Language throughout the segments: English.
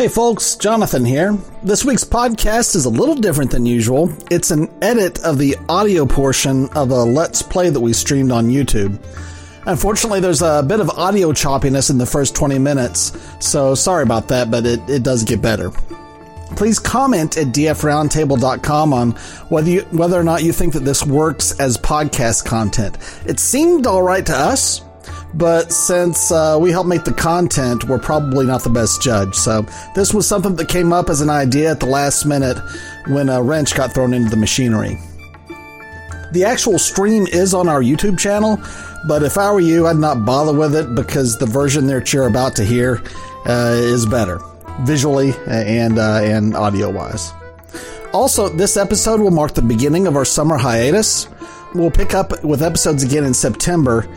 Hey folks, Jonathan here. This week's podcast is a little different than usual. It's an edit of the audio portion of a Let's Play that we streamed on YouTube. Unfortunately, there's a bit of audio choppiness in the first 20 minutes, so sorry about that, but it, it does get better. Please comment at dfroundtable.com on whether you, whether or not you think that this works as podcast content. It seemed alright to us, but since uh, we help make the content, we're probably not the best judge. So this was something that came up as an idea at the last minute when a wrench got thrown into the machinery. The actual stream is on our YouTube channel, but if I were you, I'd not bother with it because the version that you're about to hear uh, is better, visually and uh, and audio wise. Also, this episode will mark the beginning of our summer hiatus. We'll pick up with episodes again in September,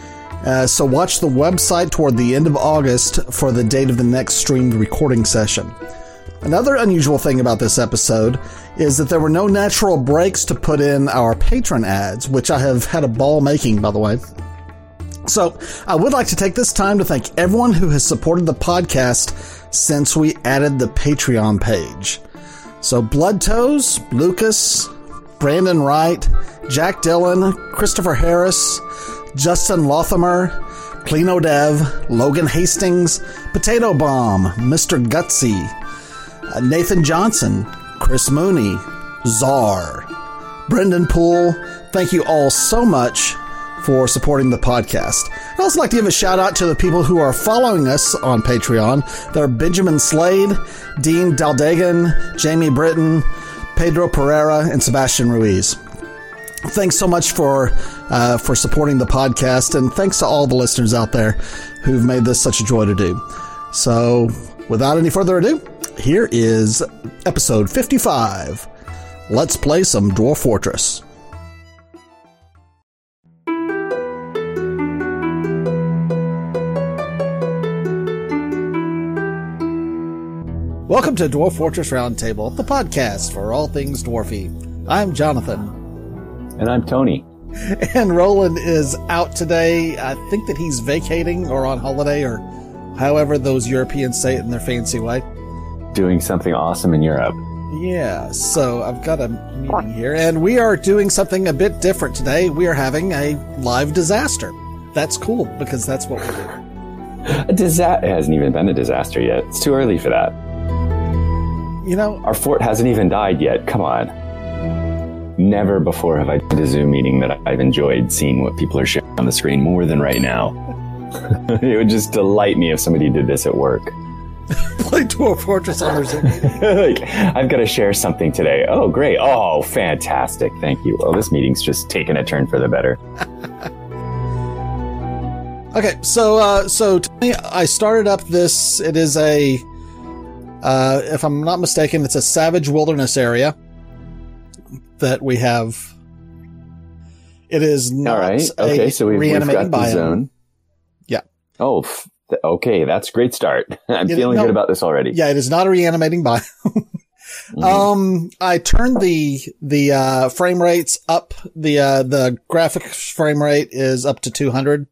uh, so watch the website toward the end of August for the date of the next streamed recording session. Another unusual thing about this episode is that there were no natural breaks to put in our patron ads, which I have had a ball making, by the way. So, I would like to take this time to thank everyone who has supported the podcast since we added the Patreon page. So, Blood Toes, Lucas, Brandon Wright, Jack Dillon, Christopher Harris, Justin Lothamer, Clino Dev, Logan Hastings, Potato Bomb, Mr. Gutsy, uh, Nathan Johnson, Chris Mooney, Czar, Brendan Poole. Thank you all so much for supporting the podcast. I'd also like to give a shout out to the people who are following us on Patreon. They're Benjamin Slade, Dean Daldagan, Jamie Britton, Pedro Pereira, and Sebastian Ruiz. Thanks so much for uh, for supporting the podcast, and thanks to all the listeners out there who've made this such a joy to do. So, without any further ado, here is episode 55. Let's play some Dwarf Fortress. Welcome to Dwarf Fortress Roundtable, the podcast for all things dwarfy. I'm Jonathan. And I'm Tony. And Roland is out today. I think that he's vacating or on holiday or however those Europeans say it in their fancy way. Doing something awesome in Europe. Yeah, so I've got a meeting here, and we are doing something a bit different today. We are having a live disaster. That's cool because that's what we do. A disaster. It hasn't even been a disaster yet. It's too early for that. You know, Our fort hasn't even died yet. Come on. Never before have I did a Zoom meeting that I've enjoyed seeing what people are sharing on the screen more than right now. it would just delight me if somebody did this at work. play Dwarf Fortress on their Zoom. like, I've got to share something today. Oh, great. Oh, fantastic. Thank you. Oh, this meeting's just taken a turn for the better. Okay, so uh, so Tony, I started up this. It is a, uh, if I'm not mistaken, it's a savage wilderness area that we have. It is not All right. a Okay. So we've, we've got the zone. Yeah. Oh, f- okay. That's a great start. I'm It- feeling no. good about this already. Yeah, it is not a reanimating biome. Mhm. Um, I turned the the uh, frame rates up. The uh, the graphics frame rate is up to 200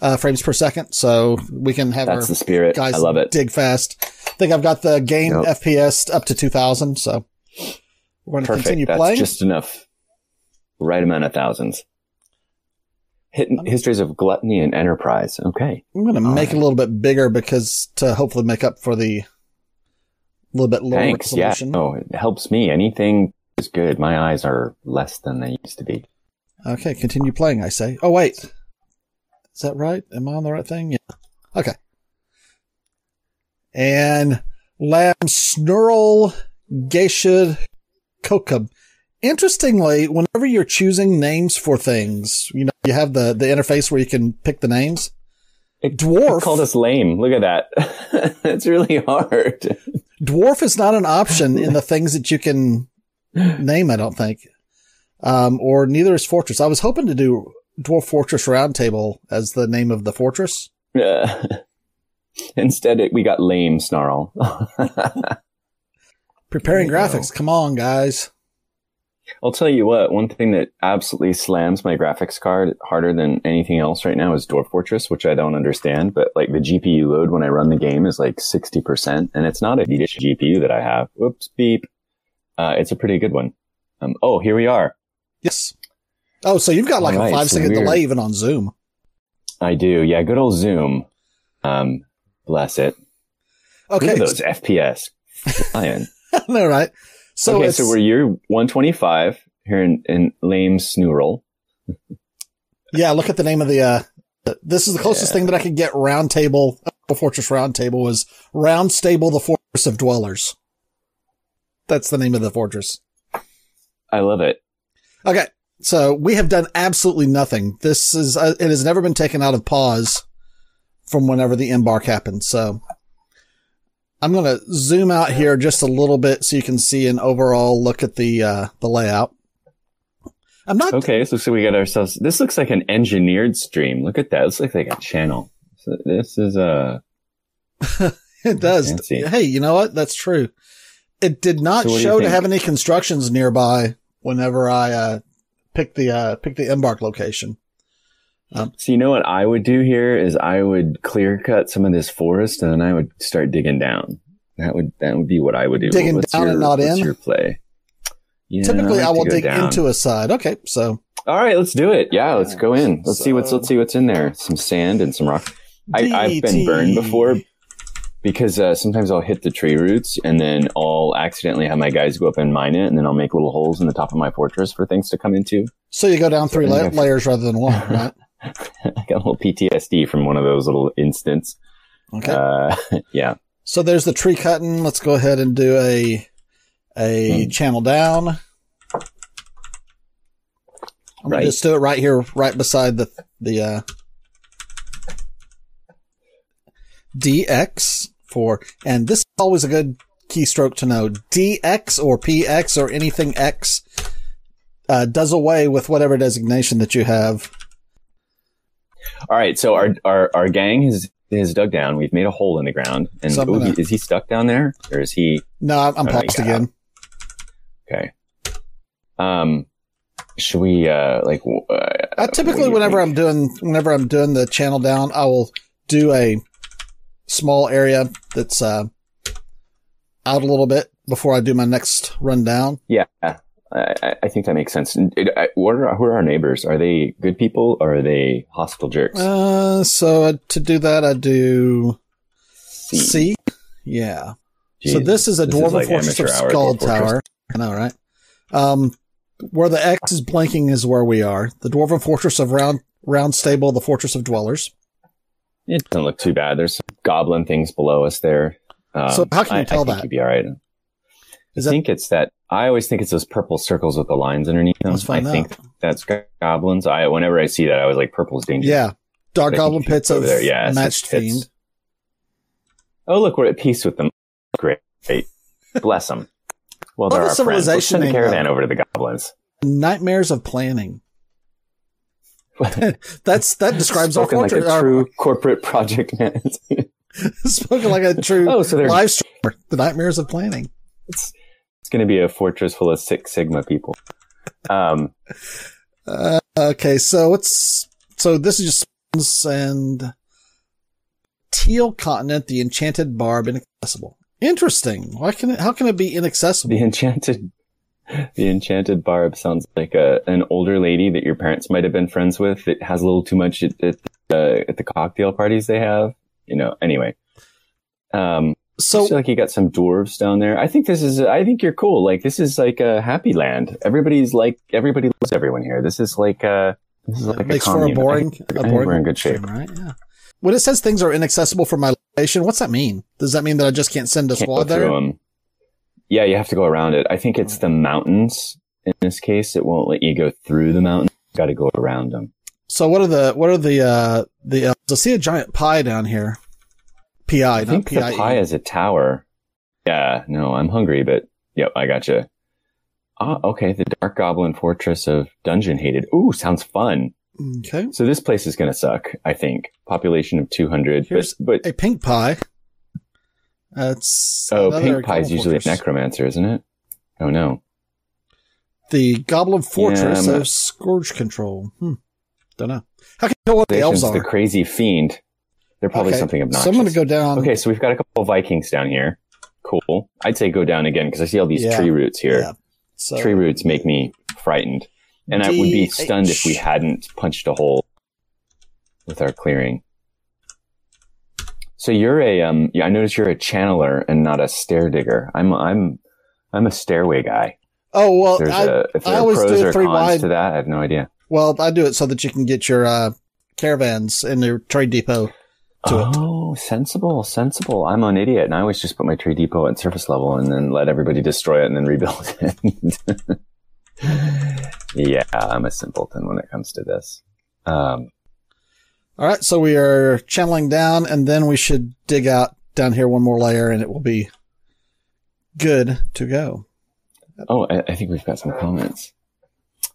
uh, frames per second, so we can have That's our the spirit. guys I love it. dig fast. I think I've got the game Yep. FPS up to 2000, so we're going to Perfect. continue That's playing. just enough. Right amount of thousands. Hit, histories of gluttony and enterprise. Okay. I'm going to make it a little bit bigger because to hopefully make up for the little bit lower Thanks. Yeah. resolution. Oh, it helps me. Anything is good. My eyes are less than they used to be. Okay, continue playing, I say. Oh, wait. Is that right? Am I on the right thing? Yeah. Okay. And Lamb Snurl Geisha Kokub. Interestingly, whenever you're choosing names for things, you know, you have the, the interface where you can pick the names. It, Dwarf. it called us lame. Look at that. it's really hard. Dwarf is not an option in the things that you can name, I don't think. Um, or neither is Fortress. I was hoping to do Dwarf Fortress Roundtable as the name of the fortress. Uh, instead, it, we got lame snarl. Preparing There you graphics. Come on, guys. I'll tell you what, one thing that absolutely slams my graphics card harder than anything else right now is Dwarf Fortress, which I don't understand, but like the GPU load when I run the game is like 60%, and it's not a Vita GPU that I have. Whoops, beep. Uh, it's a pretty good one. Um, oh, here we are. Yes. Oh, so you've got like All a right, five so delay even on Zoom. I do. Yeah, good old Zoom. Um, bless it. Look Okay. at those FPS. Flying. All right. So okay, so we're year 125 here in, in lame Snoodle. yeah, look at the name of the, uh, this is the closest Yeah. thing that I could get round table, Fortress round table was round stable, the fortress of dwellers. That's the name of the fortress. I love it. Okay. So we have done absolutely nothing. This is, uh, it has never been taken out of pause from whenever the embark happened. So I'm going to zoom out here just a little bit so you can see an overall look at the, uh, the layout. I'm not, Okay, so, so we got ourselves. This looks like an engineered stream. Look at that. This looks like a channel. So this is uh it does. fancy. Hey, you know what? That's true. It did not So what do you show to have any constructions nearby whenever I, uh, picked the, uh, picked the embark location. So you know what I would do here is I would clear cut some of this forest and then I would start digging down. That would that would be what I would do. Digging What's down your, and not in? Your play. Yeah, Typically, like I will dig down. into a side. Okay. So All right, let's do it. Yeah, let's go in. Let's see what's let's see what's in there. Some sand and some rock. I, I've been burned before because uh, sometimes I'll hit the tree roots and then I'll accidentally have my guys go up and mine it, and then I'll make little holes in the top of my fortress for things to come into. So you go down three la- layers rather than one, right? I got a little PTSD from one of those little instants. Okay. Uh, yeah. so there's the tree cutting. Let's go ahead and do a a Hmm. channel down. I'm gonna Right. just do it right here, right beside the the uh, DX for, and this is always a good keystroke to know. DX or PX or anything X uh, does away with whatever designation that you have. All right. So our our our gang has has dug down. We've made a hole in the ground, and So ooh, gonna- is he stuck down there, or is he No, I'm, I'm again. okay? Um, should we uh like? Uh, Uh, what typically, whenever think? I'm doing whenever I'm doing the channel down, I will do a small area that's uh, out a little bit before I do my next run down. Yeah, I, I- I think that makes sense. It- I- What are who are our neighbors? Are they good people or are they hostile jerks? Uh, so uh, to do that, I do C. C. Yeah. So this is a dwarven like fortress of Skull Tower. I know, right? Um, where the X is blinking is where we are. The dwarven fortress of Round Round Stable, the fortress of dwellers. It doesn't look too bad. There's some goblin things below us there. Um, So how can you I- tell I think that? You'd be all right. Is I that think it's that. I always think it's those purple circles with the lines underneath them. Let's find I out. think that's goblins. I whenever I see that, I was like, "Purple's dangerous." yeah? Dark think Goblin Pits of there. Yeah, Matched pits. Fiend. Oh, look, we're at peace with them. Great. Bless them. Well, they're our friends. Let's send a uh, caravan though. over to the goblins. Nightmares of planning. That's that describes our Spoken like a our- true corporate project man. spoken like a true oh, so live streamer. The nightmares of planning. it's, it's going to be a fortress full of Six Sigma people. Um, Uh, okay, so it's so this is just and teal continent, the enchanted barb, inaccessible. Interesting. Why can it? How can it be inaccessible? the enchanted, the enchanted barb sounds like a an older lady that your parents might have been friends with. It has a little too much at, at, uh, at the cocktail parties they have. You know. Anyway, um, so I feel like you got some dwarves down there. I think this is. I think you're cool. Like this is like a happy land. Everybody's like everybody loves everyone here. This is like uh This is like makes a for a boring, think- a I think boring we're in good shape. right? Yeah. When it says things are inaccessible for my location, what's that mean? Does that mean that I just can't send a Can't go squad there? through 'em. Yeah, you have to go around it. I think it's the mountains. In this case, it won't let you go through the mountains. Got to go around them. So what are the what are the uh the uh, I see a giant pie down here. Pi, I not think the P-I-E. is a tower. Yeah, no, I'm hungry, but yep, I gotcha. Ah, okay, the Dark Goblin Fortress of Dungeon Hated. Ooh, sounds fun. Okay. So this place is gonna suck. I think population of 200. Here's but, but A pink pie. That's oh, pink pie is usually a necromancer, isn't it? Oh no. The Goblin Fortress Yeah, of Scourge Control. Hmm. Don't know. How can you know what the elves are? the crazy fiend. They're probably Okay, something obnoxious. So I'm going to go down. Okay, so we've got a couple of Vikings down here. Cool. I'd say go down again because I see all these Yeah. tree roots here. Yeah. So Tree roots make me frightened. And I would be stunned if we hadn't punched a hole with our clearing. So you're a um yeah, I notice you're a channeler and not a stair digger. I'm I'm I'm a stairway guy. Oh well, I, a if I there are always pros do it three wide. to that, I have no idea. Well, I do it so that you can get your uh, caravans in your trade depot to it. oh, sensible, sensible. I'm an idiot, and I always just put my tree depot at surface level and then let everybody destroy it and then rebuild it. yeah, I'm a simpleton when it comes to this. Um, All right, so we are channeling down, and then we should dig out down here one more layer, and it will be good to go. oh, I, I think we've got some comments.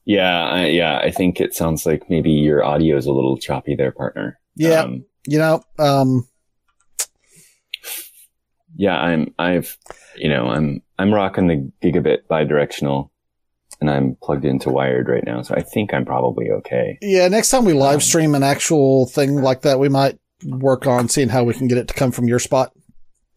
Yeah, I, yeah. I think it sounds like maybe your audio is a little choppy there, partner. Yeah, Um, you know, um, yeah. I'm. I've. You know, I'm. I'm rocking the gigabit bidirectional, and I'm plugged into wired right now, so I think I'm probably okay. yeah. Next time we Um, live stream an actual thing like that, we might work on seeing how we can get it to come from your spot.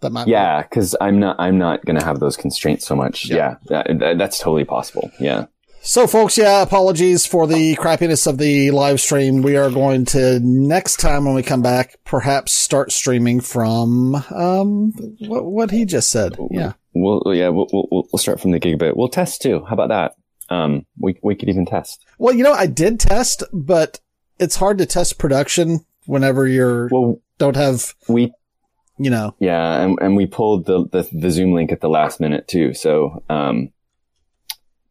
That might, Yeah, because I'm not. I'm not going to have those constraints so much. Yeah. Yeah, that- that's totally possible. Yeah. So, folks, yeah, apologies for the crappiness of the live stream. We are going to next time when we come back, perhaps start streaming from um what, what he just said. Yeah, We'll. Yeah. We'll. We'll, we'll start from the gigabit. We'll test too. How about that? Um. We we could even test. well, you know, I did test, but it's hard to test production whenever you're Well, don't have we you know. Yeah, and, and we pulled the, the the Zoom link at the last minute too. So, um,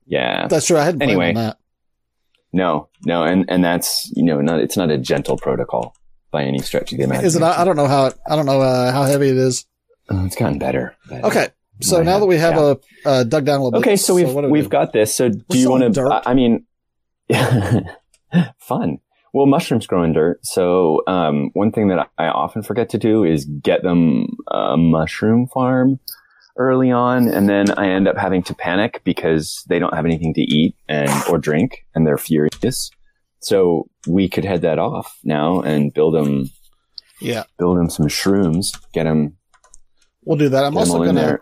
yeah, That's true. I hadn't Anyway. that. no, no, and and that's you know not it's not a gentle protocol by any stretch of the imagination. Is it? I, I don't know how it, I don't know uh, how heavy it is. Oh, it's gotten better. Okay, so now have- that we have yeah. a uh, dug down a little bit. Okay, so we've we we've do? got this. So do We're you want to? I, I mean, fun. Well, mushrooms grow in dirt. So um, one thing that I often forget to do is get them a mushroom farm early on, and then I end up having to panic because they don't have anything to eat and or drink, and they're furious. So we could head that off now and build them yeah, build them some shrooms, get them, we'll do that. I'm also gonna there.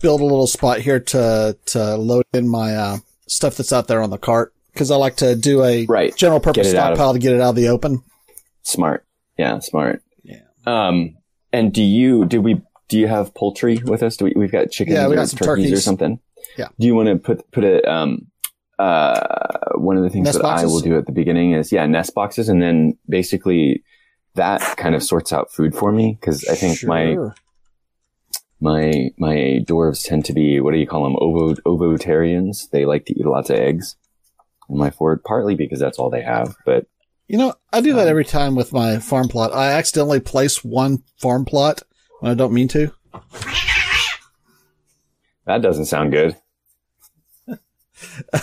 build a little spot here to to load in my uh, stuff that's out there on the cart because I like to do a Right. general purpose out of- stockpile to get it out of the open. Smart. Yeah, smart. Yeah. Um, and do you, do we, do you have poultry with us? Do we, we've got chickens Yeah, we or got some turkeys, or something? Yeah. Do you want to put, put a, um, uh, one of the things Nest that I will do at the beginning is, yeah, nest boxes. And then basically that kind of sorts out food for me. Cause I think my, Sure. my, my dwarves tend to be, what do you call them? Ovo, ovotarians. They like to eat lots of eggs. in My fort, partly because that's all they have, but You know, I do that Um, every time with my farm plot. I accidentally place one farm plot I don't mean to. that doesn't sound good.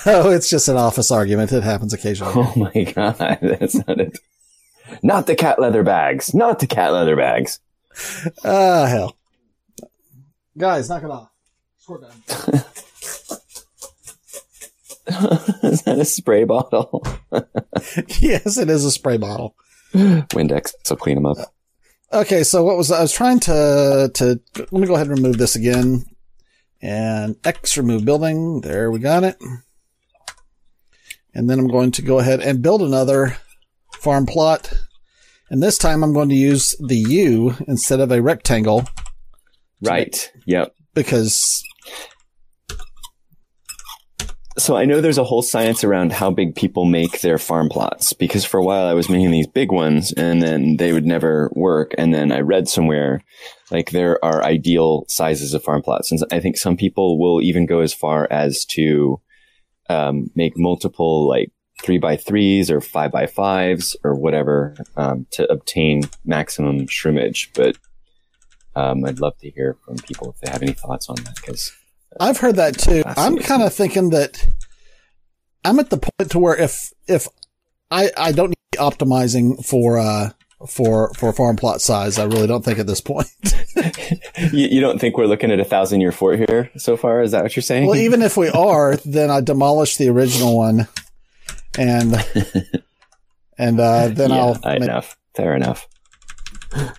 oh, it's just an office argument. It happens occasionally. Oh my god, that's not it. Not the cat leather bags. Not the cat leather bags. Ah, hell. Guys, knock it off. Squirt gun. Is that a spray bottle? yes, it is a spray bottle. Windex, so clean them up. Okay, so what was I was trying to to let me go ahead and remove this again. And X remove building. There we got it. And then I'm going to go ahead and build another farm plot. And this time I'm going to use the U instead of a rectangle Right. Yep. because So I know there's a whole science around how big people make their farm plots because for a while I was making these big ones and then they would never work. And then I read somewhere like there are ideal sizes of farm plots. And I think some people will even go as far as to um, make multiple like three by threes or five by fives or whatever um, to obtain maximum shrimmage. But um, I'd love to hear from people if they have any thoughts on that because I've heard that too. I'm kind of thinking that I'm at the point to where if if I I don't need optimizing for uh for for farm plot size. I really don't think at this point. you, you, don't think we're looking at a thousand year fort here so far? Is that what you're saying? Well, even if we are, then I demolish the original one, and and uh, then yeah, I'll make... enough. Fair enough.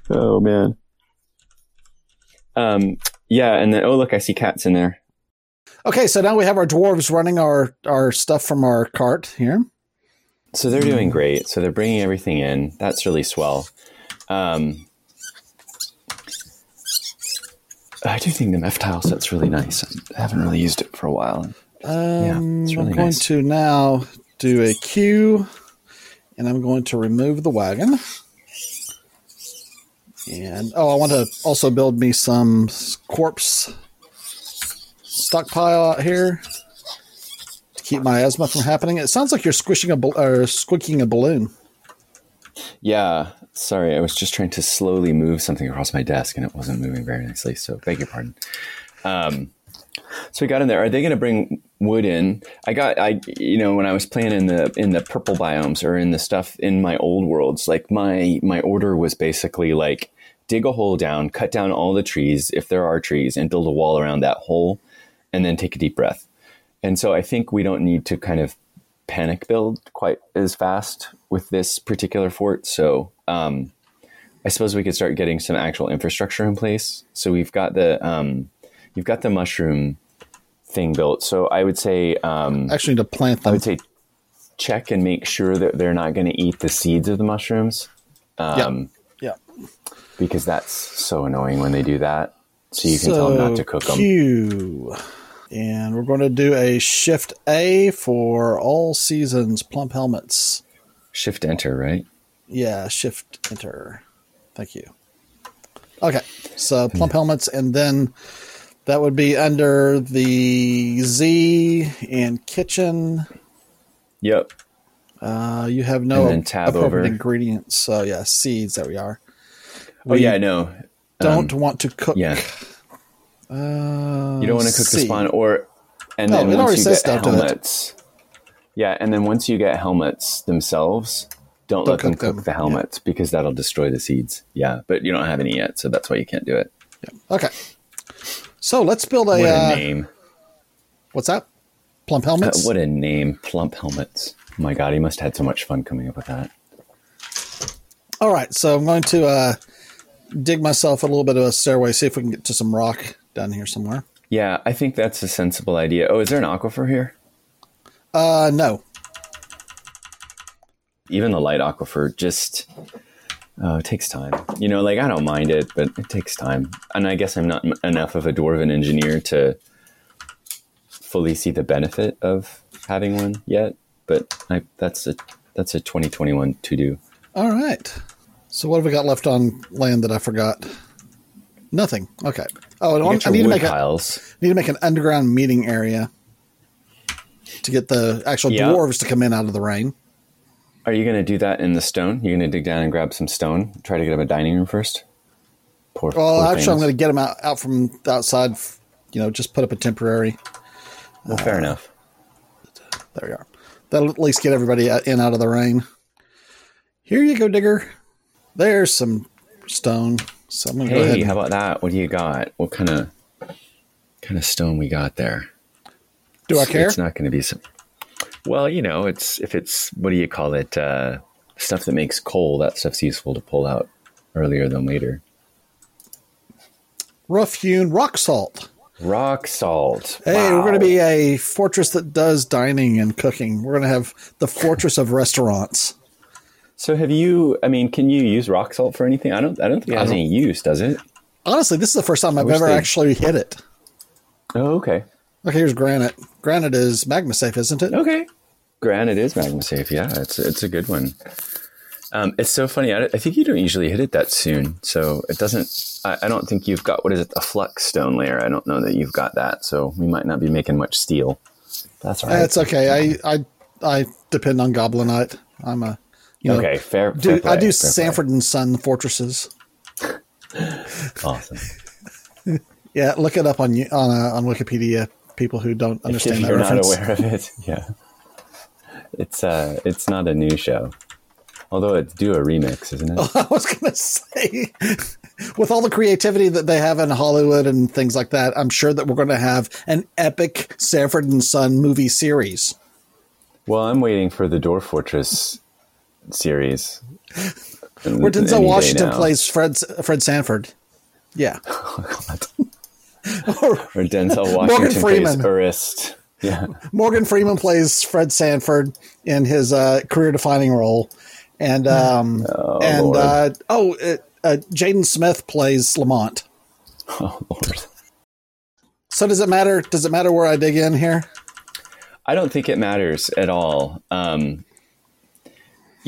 Oh man. Um. Yeah, and then oh look, I see cats in there. Okay, so now we have our dwarves running our our stuff from our cart here. So they're doing great. So they're bringing everything in. That's really swell. Um, I do think the Meph tile set's really nice. I haven't really used it for a while. Um, yeah, really I'm going nice. to now do a queue, and I'm going to remove the wagon. And oh, I want to also build me some corpse stockpile out here to keep my asthma from happening. It sounds like you're squishing a or squeaking a balloon. Yeah, sorry, I was just trying to slowly move something across my desk and it wasn't moving very nicely. So beg your pardon. Um, so we got in there. Are they going to bring wood in? I got I you know when I was playing in the in the purple biomes or in the stuff in my old worlds, like my my order was basically like dig a hole down, cut down all the trees if there are trees, and build a wall around that hole, and then take a deep breath. And so I think we don't need to kind of panic build quite as fast with this particular fort. So um, I suppose we could start getting some actual infrastructure in place. So we've got the um, you've got the mushroom thing built. So I would say um, actually to plant them. I would say check and make sure that they're not going to eat the seeds of the mushrooms. Um, yeah. Because that's so annoying when they do that. So you can so tell them not to cook them. Q. And we're going to do a shift A for all seasons plump helmets. Shift enter, right? Yeah, shift enter. Thank you. Okay, so plump helmets, and then that would be under the Z and kitchen. Yep. Uh, you have no and tab over ingredients. So yeah, seeds. There we are. Oh yeah, I know. Don't um, want to cook. Yeah. Uh, you don't want to cook C. the spawn, or and then no, once you get helmets, yeah, and then once you get helmets themselves, don't, don't let them cook them. the helmets yeah. because that'll destroy the seeds. Yeah, but you don't have any yet, so that's why you can't do it. Yeah. Okay, so let's build a, what a uh, name. What's that? Plump helmets. Uh, what a name, plump helmets. Oh my god, he must have had so much fun coming up with that. All right, so I'm going to uh, dig myself a little bit of a stairway, see if we can get to some rock down here somewhere. Yeah, I think that's a sensible idea. Oh, is there an aquifer here? Uh, no. Even the light aquifer just oh, it takes time. You know, like I don't mind it, but it takes time. And I guess I'm not m- enough of a dwarven engineer to fully see the benefit of having one yet. But I, that's a that's a 2021 to do. All right. So what have we got left on land that I forgot? Nothing. Okay. Oh, I, I need to make piles. a need to make an underground meeting area to get the actual yeah. dwarves to come in out of the rain. Are you going to do that in the stone? You're going to dig down and grab some stone. Try to get them a dining room first. Poor. Well, poor actually, things. I'm going to get them out out from the outside. You know, just put up a temporary. Well, fair uh, enough. There we are. That'll at least get everybody in out of the rain. Here you go, digger. There's some stone. So I'm gonna hey, go ahead. how about that? What do you got? What kind of kind of stone we got there? Do I care? It's not going to be some. Well, you know, it's if it's what do you call it? Uh, stuff that makes coal. That stuff's useful to pull out earlier than later. Rough hewn rock salt. Rock salt. Hey, wow. we're going to be a fortress that does dining and cooking. We're going to have the fortress of restaurants. So have you? I mean, can you use rock salt for anything? I don't. I don't think it has any use, does it? Honestly, this is the first time I've ever they... actually hit it. Oh, okay. Okay, here's granite. Granite is magma safe, isn't it? Okay. Granite is magma safe. Yeah, it's it's a good one. Um, it's so funny. I, I, think you don't usually hit it that soon, so it doesn't. I, I, don't think you've got what is it, a flux stone layer. I don't know that you've got that, so we might not be making much steel. That's right. It's okay. I I I depend on goblinite. I'm a you know, okay, fair. Do, fair play, I do Sanford play. and Son fortresses. awesome. yeah, look it up on on uh, on Wikipedia. People who don't understand if that you're reference. not aware of it, yeah, it's uh, it's not a new show. Although it's do a remix, isn't it? I was going to say, with all the creativity that they have in Hollywood and things like that, I'm sure that we're going to have an epic Sanford and Son movie series. Well, I'm waiting for the Dwarf Fortress series. Where Denzel Washington plays Fred Fred Sanford. Yeah. or, or Denzel Washington plays Urist. Yeah. Morgan Freeman plays Fred Sanford in his uh, career-defining role, and um, oh, and uh, oh, uh, Jaden Smith plays Lamont. Oh Lord. So does it matter? Does it matter where I dig in here? I don't think it matters at all. Um,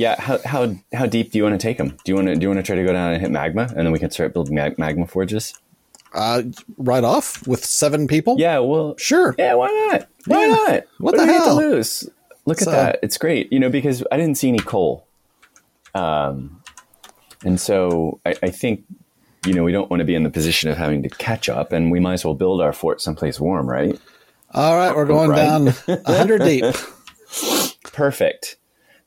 yeah, how, how how deep do you want to take them? Do you want to do you want to try to go down and hit magma, and then we can start building mag- magma forges? Uh, right off with seven people. Yeah, well, sure. Yeah, why not? Why yeah. not? What, what the hell? To lose? Look so, at that. It's great. You know, because I didn't see any coal. Um, and so I, I think you know we don't want to be in the position of having to catch up, and we might as well build our fort someplace warm, right? All right, we're going right? down hundred deep. Perfect.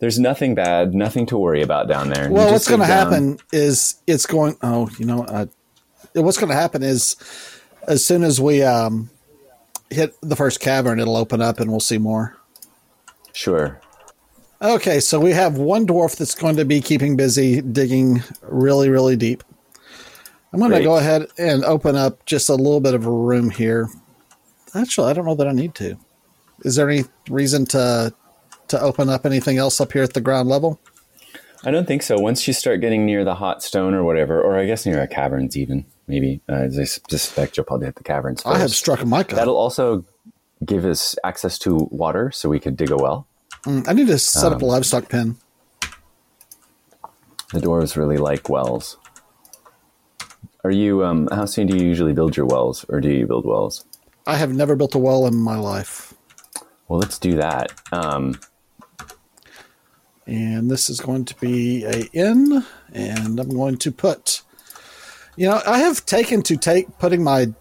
There's nothing bad, nothing to worry about down there. Well, what's going to happen is it's going. Oh, you know, uh, what's going to happen is as soon as we um, hit the first cavern, it'll open up and we'll see more. Sure. Okay, so we have one dwarf that's going to be keeping busy digging really, really deep. I'm going to go ahead and open up just a little bit of a room here. Actually, I don't know that I need to. Is there any reason to to open up anything else up here at the ground level? I don't think so. Once you start getting near the hot stone or whatever, or I guess near a caverns even, maybe. Uh, as I suspect you'll probably hit the caverns first. I have struck a mic. That'll also give us access to water so we could dig a well. Mm, I need to set um, up a um, livestock pen. The dwarves really like wells. Are you, um, how soon do you usually build your wells, or do you build wells? I have never built a well in my life. Well, let's do that. Um, and this is going to be a inn, and I'm going to put. You know, I have taken to take putting my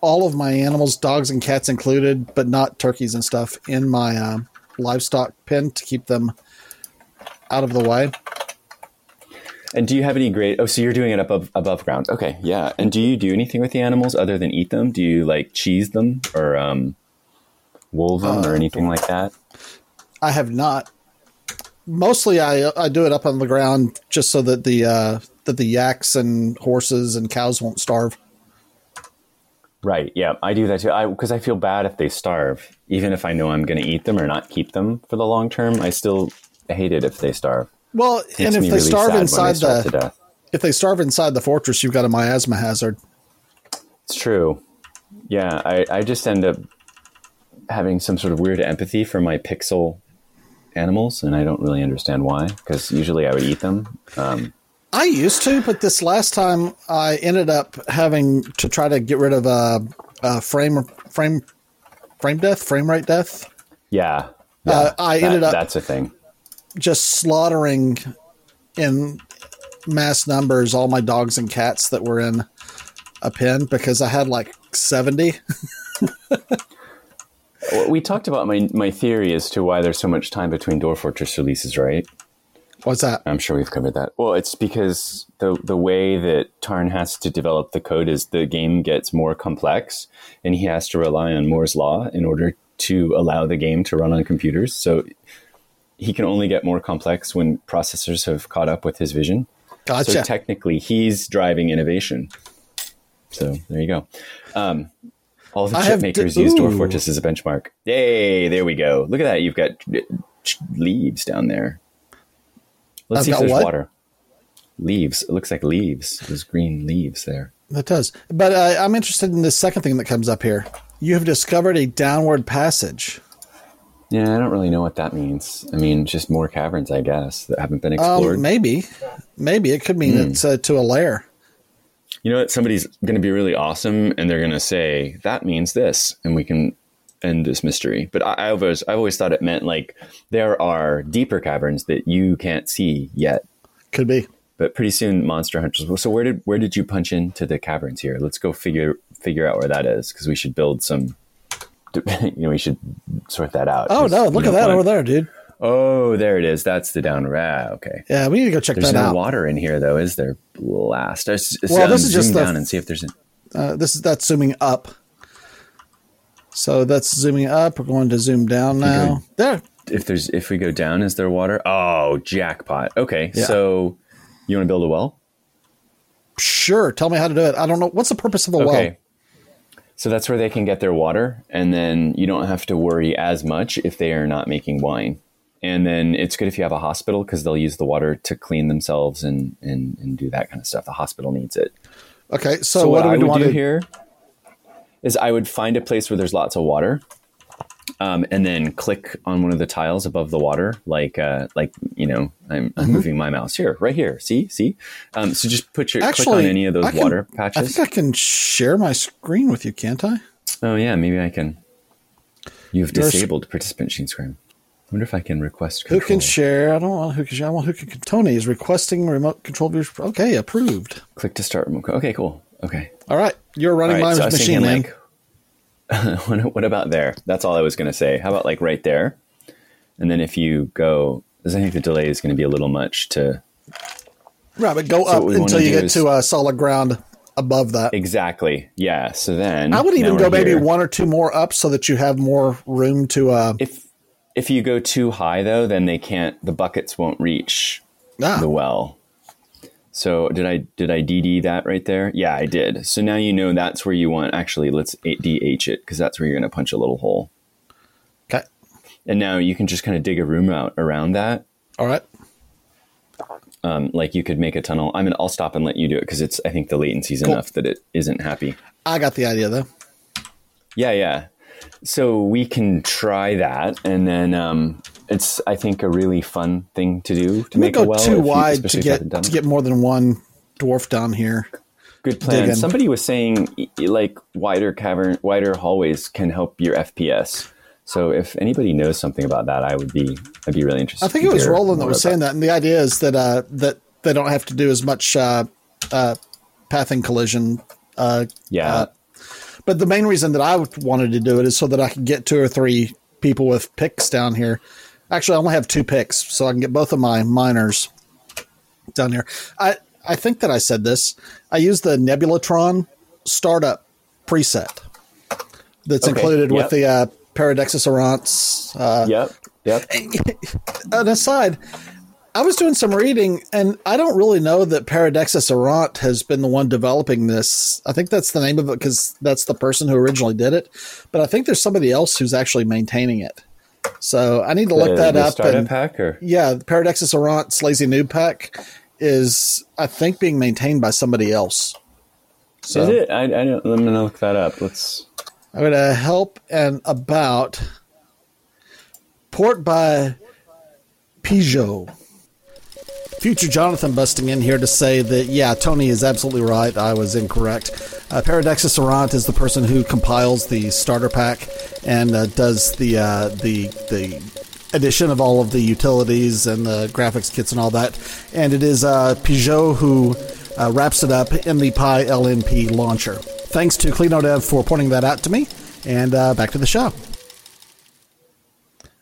all of my animals, dogs and cats included, but not turkeys and stuff, in my uh, livestock pen to keep them out of the way. And do you have any great? Oh, so you're doing it above above ground. Okay, yeah. And do you do anything with the animals other than eat them? Do you like cheese them or um, wool them uh, or anything like that? I have not mostly I I do it up on the ground just so that the uh, that the yaks and horses and cows won't starve. Right. Yeah, I do that too. I because I feel bad if they starve, even if I know I'm going to eat them or not keep them for the long term. I still hate it if they starve. Well, and if they really starve inside they the if they starve inside the fortress, you've got a miasma hazard. It's true. Yeah, I, I just end up having some sort of weird empathy for my pixel animals, and I don't really understand why. Because usually I would eat them. Um, I used to, but this last time I ended up having to try to get rid of a, a frame frame frame death, frame rate death. Yeah, yeah uh, I that, ended up that's a thing. Just slaughtering in mass numbers all my dogs and cats that were in a pen because I had like seventy. we talked about my my theory as to why there's so much time between Dwarf Fortress releases, right? What's that? I'm sure we've covered that. Well, it's because the the way that Tarn has to develop the code is the game gets more complex, and he has to rely on Moore's law in order to allow the game to run on computers. So he can only get more complex when processors have caught up with his vision. Gotcha. So technically, he's driving innovation. So there you go. Um, all the chip makers d- use Dwarf Fortress as a benchmark. Yay! There we go. Look at that. You've got leaves down there. Let's I've see if there's what? water. Leaves. It looks like leaves. There's green leaves there. That does. But uh, I'm interested in the second thing that comes up here. You have discovered a downward passage. Yeah, I don't really know what that means. I mean, just more caverns, I guess, that haven't been explored. Um, maybe, maybe it could mean mm. it's uh, to a lair. You know what? Somebody's going to be really awesome, and they're going to say that means this, and we can end this mystery. But I, I always, I always thought it meant like there are deeper caverns that you can't see yet. Could be. But pretty soon, monster hunters. So where did where did you punch into the caverns here? Let's go figure figure out where that is because we should build some. You know, we should sort that out. Oh no! Look at that over there, dude. Oh, there it is. That's the down. Ah, okay. Yeah, we need to go check There's that no out. There's no water in here though, is there? Blast. Well, this is just the- down and see if there's. An, Uh, this is that's zooming up. So that's zooming up. We're going to zoom down now. There. if there's if we go down, is there water? Oh, jackpot. Okay, Yeah. so you want to build a well? Sure. Tell me how to do it. I don't know. What's the purpose of a Okay. well? So that's where they can get their water, and then you don't have to worry as much if they are not making wine. And then it's good if you have a hospital because they'll use the water to clean themselves and, and, and do that kind of stuff. The hospital needs it. Okay. So, So, what, what, do I we would want to do to here is I would find a place where there's lots of water, um, and then click on one of the tiles above the water, like uh, like you know I'm, Mm-hmm. I'm moving my mouse here, right here. See, see. Um, so just put your click on any of those can- water patches. I think I can share my screen with you, can't I? oh yeah, maybe I can. You've disabled participant sheen screen. I wonder if I can request control. Who can share? I don't want who can share. I want who can. Tony is requesting remote control. Okay, approved. click to start remote. Okay, cool. Okay. All right, you're running All my so machine, thinking, like, what, what about there? That's all I was going to say. How about like right there? And then if you go, because I think the delay is going to be a little much to right, but go So up until you get is- to uh, solid ground above that. exactly. Yeah. So then I would even go maybe here. one or two more up so that you have more room to. Uh, If if you go too high though, then they can't. The buckets won't reach ah, the well. So did I did I DD that right there? Yeah, I did. So now you know that's where you want. Actually, let's DH it because that's where you're going to punch a little hole. okay. And now you can just kind of dig a room out around that. All right. Um, like you could make a tunnel. I mean, I'll stop and let you do it because it's. I think the latency's Cool. enough that it isn't happy. I got the idea though. Yeah, yeah. So we can try that, and then um, it's. I think a really fun thing to do to make go a well. too you- wide to you haven't get to get more than one dwarf down here. Good plan. Somebody was saying like wider cavern, wider hallways can help your FPS. So if anybody knows something about that, I would be. I'd be really interested. I think to it was Roland that was saying about- that, and the idea is that uh, that they don't have to do as much uh, uh, pathing collision. Uh, Yeah. But the main reason that I wanted to do it is so that I could get two or three people with picks down here. Actually, I only have two picks, so I can get both of my miners down here. I I think that I said this. I use the Nebulatron startup preset that's Okay, included yep. with the uh, Peridexis Errants uh, Yep. Yep. an aside, I was doing some reading, and I don't really know that Peridexis Errant has been the one developing this. I think that's the name of it because that's the person who originally did it. But I think there's somebody else who's actually maintaining it. So I need to look The- that the up. startup And, pack or yeah, the Peridexis Errant's Lazy Newb Pack is, I think, being maintained by somebody else. So is it? I, I don't. I'm gonna look that up. Let's. I'm going to help and about port by Pidgeot. Future Jonathan busting in here to say that, yeah, Tony is absolutely right. I was incorrect. Uh, Peridexis Errant is the person who compiles the starter pack and uh, does the, uh, the, the addition of all of the utilities and the graphics kits and all that. And it is uh, Pidgeot who uh, wraps it up in the PyLNP launcher. Thanks to CleanoDev for pointing that out to me. And uh, back to the show.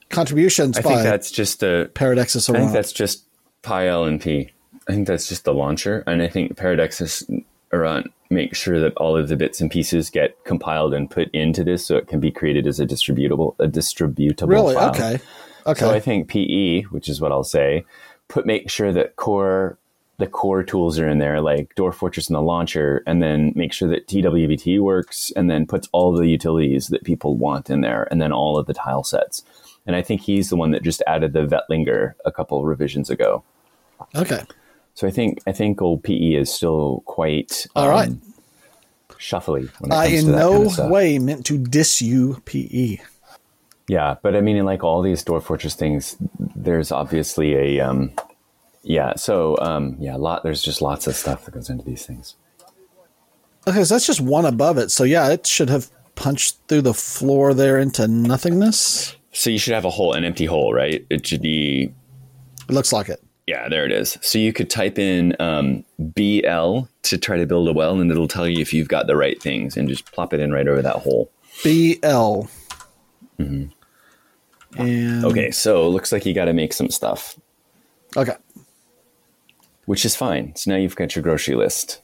Contributions I by think that's just the. Peridexis I think that's just PyLNP. I think that's just the launcher, and I think Peridexis Errant uh, makes sure that all of the bits and pieces get compiled and put into this, so it can be created as a distributable a distributable. Really? file. Okay. Okay. So I think PE, which is what I'll say, put make sure that core the core tools are in there, like Dwarf Fortress and the launcher, and then make sure that TWBT works, and then puts all the utilities that people want in there, and then all of the tile sets. And I think he's the one that just added the Vettlingr a couple revisions ago. okay. So I think I think old PE is still quite All right. shuffly. When it I comes in to that no kind of way meant to diss you, PE. Yeah, but I mean, in like all these Dwarf Fortress things, there's obviously a um, yeah. So um, yeah, a lot. There's just lots of stuff that goes into these things. Okay, so that's just one above it. So yeah, it should have punched through the floor there into nothingness. So you should have a hole, an empty hole, right? It should be It looks like it. yeah. There it is. So you could type in um, BL to try to build a well, and it'll tell you if you've got the right things, and just plop it in right over that hole. BL. And Okay, so looks like you got to make some stuff, Okay. which is fine. So now you've got your grocery list.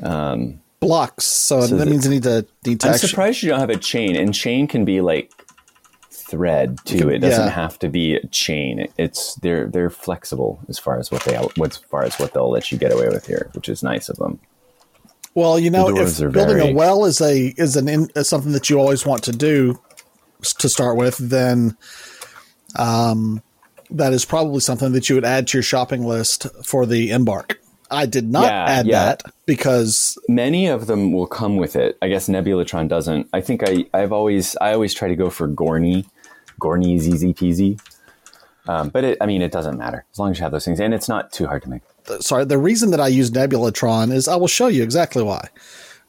Blocks. So, So that the- means I need to need to I'm actu- surprised you don't have a chain, and chain can be like thread too. It doesn't Yeah. have to be a chain. It's they're they're flexible as far as what they as far as what they'll let you get away with here, which is nice of them. Well, you know, if building very- a well is a is an in, is something that you always want to do to start with, then um, that is probably something that you would add to your shopping list for the embark. I did not Yeah, add yeah. that because Many of them will come with it. I guess Nebulatron doesn't. I think I I've always I always try to go for Gorny. Gorny's easy peasy. Um, but it, I mean, it doesn't matter as long as you have those things, and it's not too hard to make. sorry, the reason that I use Nebulatron is I will show you exactly why.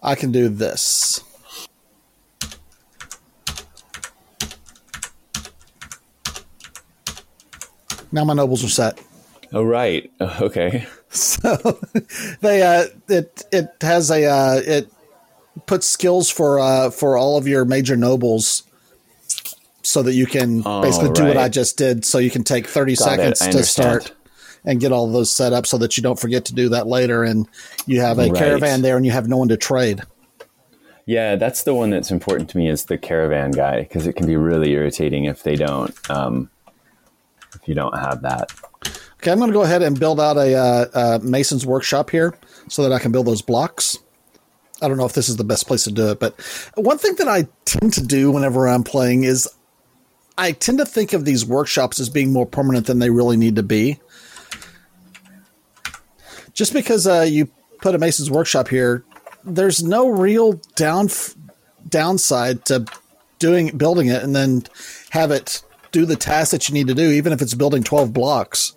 I can do this. Now my nobles are set. Oh right, okay. So they uh it it has a uh it puts skills for uh for all of your major nobles so that you can Oh, basically do what. I just did so you can take 30 Got seconds to start and get all those set up so that you don't forget to do that later and you have a Right. caravan there and you have no one to trade. Yeah, that's the one that's important to me is the caravan guy because it can be really irritating if they don't um, if you don't have that. Okay, I'm going to go ahead and build out a uh, uh, mason's workshop here so that I can build those blocks. I don't know if this is the best place to do it, but one thing that I tend to do whenever I'm playing is I tend to think of these workshops as being more permanent than they really need to be. Just because uh, you put a mason's workshop here, there's no real down downside to doing building it and then have it do the task that you need to do, even if it's building 12 blocks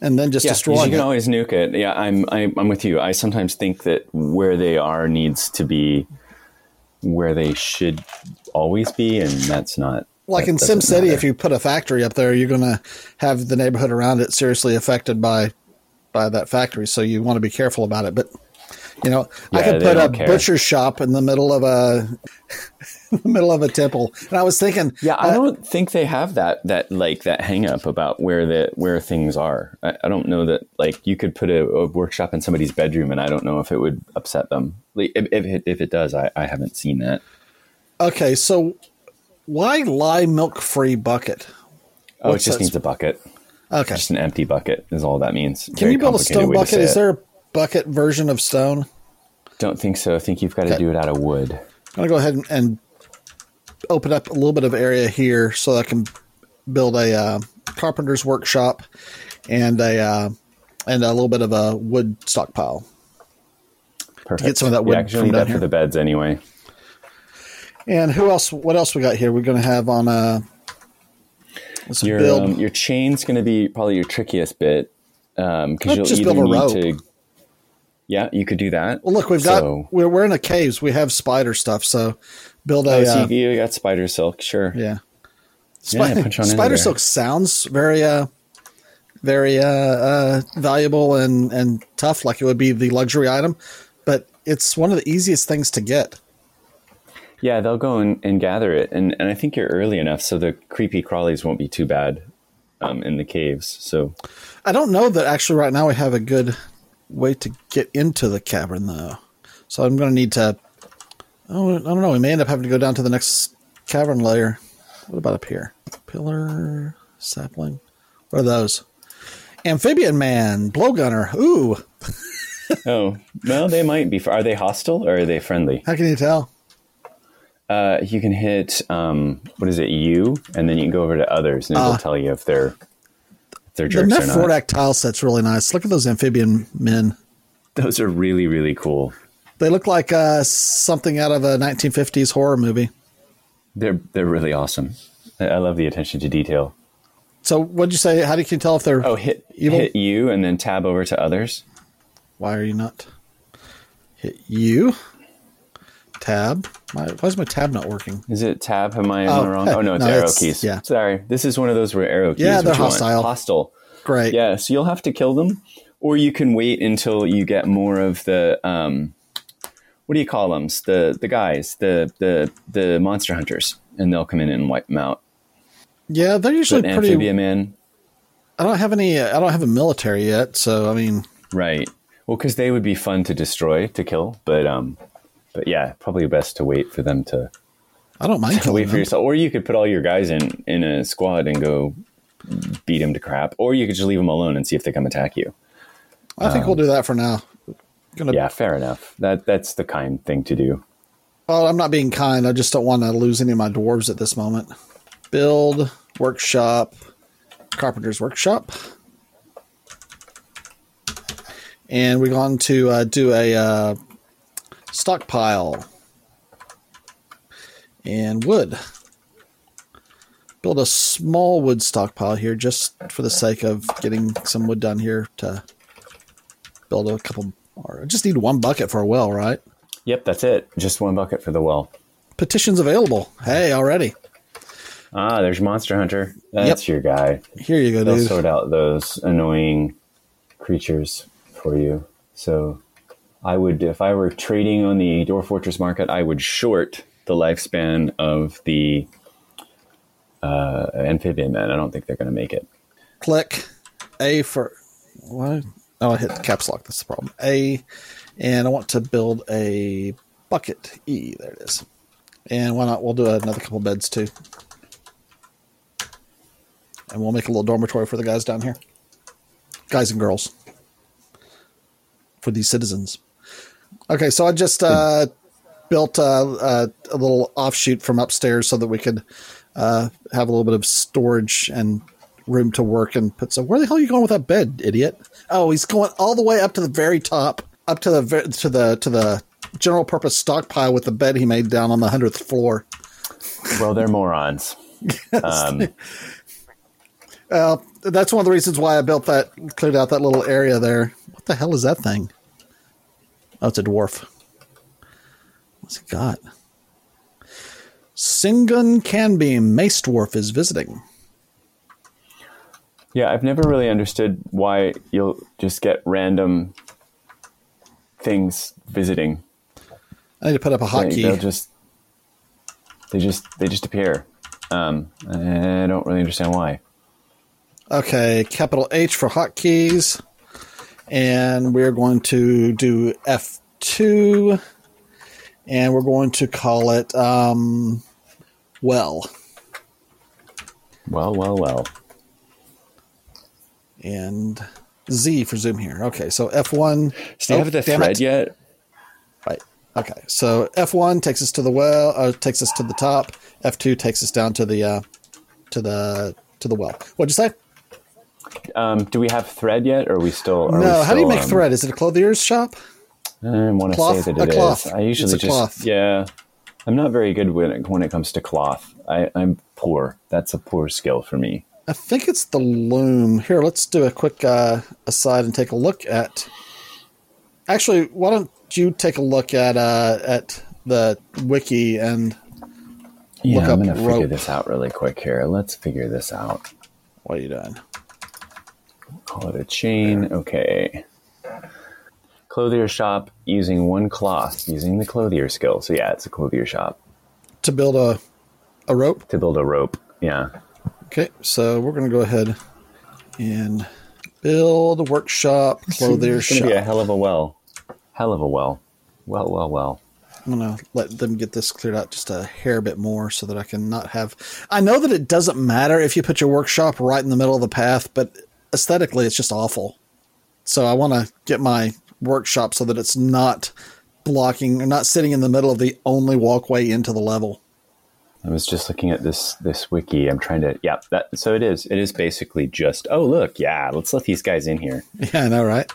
and then just Yeah, destroying you can it. always nuke it. Yeah, I'm, I'm I'm with you. I sometimes think that where they are needs to be where they should always be, and that's not like that in doesn't SimCity, matter. if you put a factory up there, you're going to have the neighborhood around it seriously affected by by that factory. So you want to be careful about it. But you know, I could put a care. butcher shop in the middle of a in the middle of a temple, and I was thinking, Yeah, I uh, don't think they have that that like that hang up about where the where things are. I, I don't know that like you could put a, a workshop in somebody's bedroom, and I don't know if it would upset them. Like, if if it, if it does, I, I haven't seen that. okay, so why lie milk free bucket? Oh, What's it just that? needs a bucket. Okay, Just an empty bucket is all that means. can you build a stone bucket? Is there a bucket version of stone? Don't think so. I think you've got to Okay. do it out of wood. I'm gonna go ahead and, and open up a little bit of area here so I can build a uh, carpenter's workshop and a uh, and a little bit of a wood stockpile. Perfect. Get some of that wood Yeah, from need that here. for the beds anyway. And who else? What else we got here? We're gonna have on uh, let's Your build. um, your chain's going to be probably your trickiest bit because Let's you'll just either build a rope. to. Yeah, you could do that. well, look, we've got So- we're we're in a caves. We have spider stuff, so build a Oh, so uh, you, you got spider silk, sure. yeah. Yeah, punch on spider silk sounds very uh very uh, uh valuable and and tough like it would be the luxury item but it's one of the easiest things to get Yeah, they'll go and, and gather it, and and I think you're early enough, so the creepy crawlies won't be too bad um, in the caves. So i don't know that actually right now we have a good way to get into the cavern though so i'm going to need to oh i don't know we may end up having to go down to the next cavern layer what about up here pillar sapling what are those amphibian man blowgunner ooh oh well, they might be. Are they hostile or are they friendly? how can you tell Uh, you can hit um, what is it? You, and then you can go over to others, and it'll Ah. tell you if they're if they're The jerks Neff or not. Fordak tile set's really nice. Look at those amphibian men. Those are really really cool. They look like uh, something out of a 1950s horror movie. They're they're really awesome. I, love the attention to detail. So, what'd you say? How do you can tell if they're? Oh, hit Evil? hit you, and then tab over to others. Why are you not? Hit you. Tab. My, why is my tab not working? Is it tab? Am I, Oh, I wrong? Oh no, it's no, arrow it's- keys. yeah. Sorry, this is one of those where arrow keys. Yeah, they're hostile. Hostile. Great. Yeah, so you'll have to kill them, or you can wait until you get more of the um, what do you call them? The the guys, the the the monster hunters, and they'll come in and wipe them out. Yeah, they're usually Put pretty. Amphibia Man. I don't have any. I don't have a military yet, so I mean, Right. Well, because they would be fun to destroy, to kill, but um, but yeah, probably best to wait for them to I don't mind wait for them. yourself, or you could put all your guys in in a squad and go beat them to crap, or you could just leave them alone and see if they come attack you. I think we'll do that for now. Gonna. Yeah, fair enough. That that's the kind thing to do. Well, I'm not being kind. I just don't want to lose any of my dwarves at this moment. Build workshop, carpenter's workshop, and we're going to uh, do a uh, stockpile and wood. Build a small wood stockpile here, just for the sake of getting some wood done here to build a couple. Or I just need one bucket for a well, right? Yep, that's it. Just one bucket for the well. Petitions available. Hey, already. Ah, there's Monster Hunter. That's your guy. Here you go, They'll dude. sort out those annoying creatures for you. So I would, if I were trading on the Dwarf Fortress market, I would short the lifespan of the uh, amphibian men. I don't think they're going to make it. Click A for what? Oh, I hit caps lock. That's the problem. A, and I want to build a bucket. E. There it is. And why not? We'll do another couple beds too. And we'll make a little dormitory for the guys down here, guys and girls, for these citizens. Okay, so I just uh, built a, a, a little offshoot from upstairs so that we could uh, have a little bit of storage and room to work and put. So where the hell are you going with that bed, idiot? Oh, he's going all the way up to the very top, up to the to the to the general purpose stockpile with the bed he made down on the hundredth floor. Well, they're morons. Um, Well, that's one of the reasons why I built that, cleared out that little area there. What the hell is that thing? Oh, it's a dwarf. What's it got? Singun Canbeam Mace Dwarf is visiting. yeah, I've never really understood why you'll just get random things visiting. I need to put up a hotkey. They'll just they just they just appear. Um, I don't really understand why. Okay, capital H for hotkeys. And we're going to do F2. And we're going to call it, um, well. Well, well, well. And Z for zoom here. Okay, so F1. Do you oh, have the thread it. yet? Right. Okay, so F1 takes us to the well, uh, takes us to the top. F2 takes us down to the, uh, to the, to the well. What'd you say? Um, do we have thread yet, or are we still? Are no, we how do you make um, thread? Is it a clothier's shop? I want to say that A it is. cloth. I usually just cloth. yeah. I'm not very good when it, when it comes to cloth. I, I'm poor. That's a poor skill for me. I think it's the loom. Here, let's do a quick uh, aside and take a look at. Actually, why don't you take a look at uh, at the wiki and Yeah, I'm gonna figure this out really quick here. Let's figure this out. what are you doing? Call it a chain. Okay. Clothier shop using one cloth, using the clothier skill. So yeah, it's a clothier shop To build a a rope. to build a rope. Yeah. Okay, so we're going to go ahead and build a workshop clothier It's gonna shop. be a hell of a well. Hell of a well. Well, well, well. I'm gonna let them get this cleared out just a hair bit more so that I can not have. I know that it doesn't matter if you put your workshop right in the middle of the path, but aesthetically, it's just awful. So I want to get my workshop so that it's not blocking or not sitting in the middle of the only walkway into the level. I was just looking at this this wiki. I'm trying to yeah, that so it is. It is basically just oh look, yeah, let's let these guys in here. Yeah, I know, right?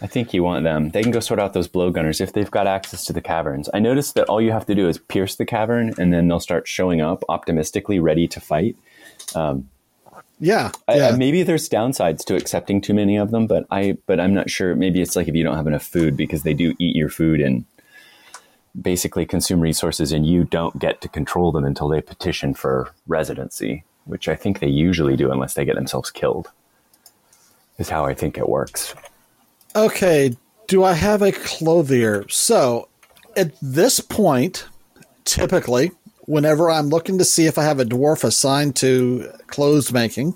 I think you want them. They can go sort out those blowgunners if they've got access to the caverns. I noticed that all you have to do is pierce the cavern and then they'll start showing up optimistically ready to fight. Um, Yeah, I- yeah. Maybe there's downsides to accepting too many of them, but I but I'm not sure. Maybe it's like if you don't have enough food because they do eat your food and basically consume resources, and you don't get to control them until they petition for residency, which I think they usually do unless they get themselves killed. Is how I think it works. Okay, do I have a clothier? So, at this point, typically, whenever I'm looking to see if I have a dwarf assigned to clothes making,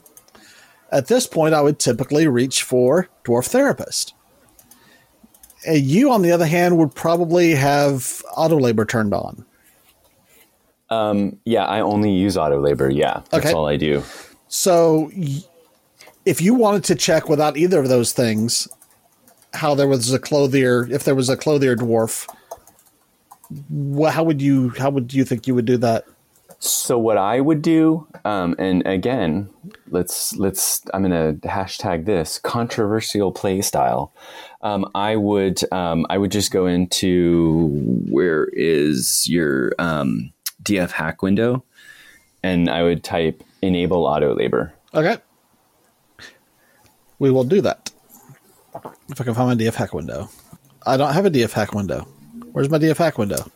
at this point I would typically reach for dwarf therapist. Uh, You, on the other hand, would probably have auto labor turned on. Um, yeah, I only use auto labor. Yeah, that's Okay. all I do. So, y- if you wanted to check without either of those things, how there was a clothier, if there was a clothier dwarf, how would you how would you think you would do that? So what I would do, um, and again, let's let's I'm gonna hashtag this controversial play style. Um, I would um, I would just go into where is your um, DF hack window, and I would type enable auto labor. Okay, we will do that. If I can find my DF hack window, I don't have a DF hack window. Where's my DF hack window?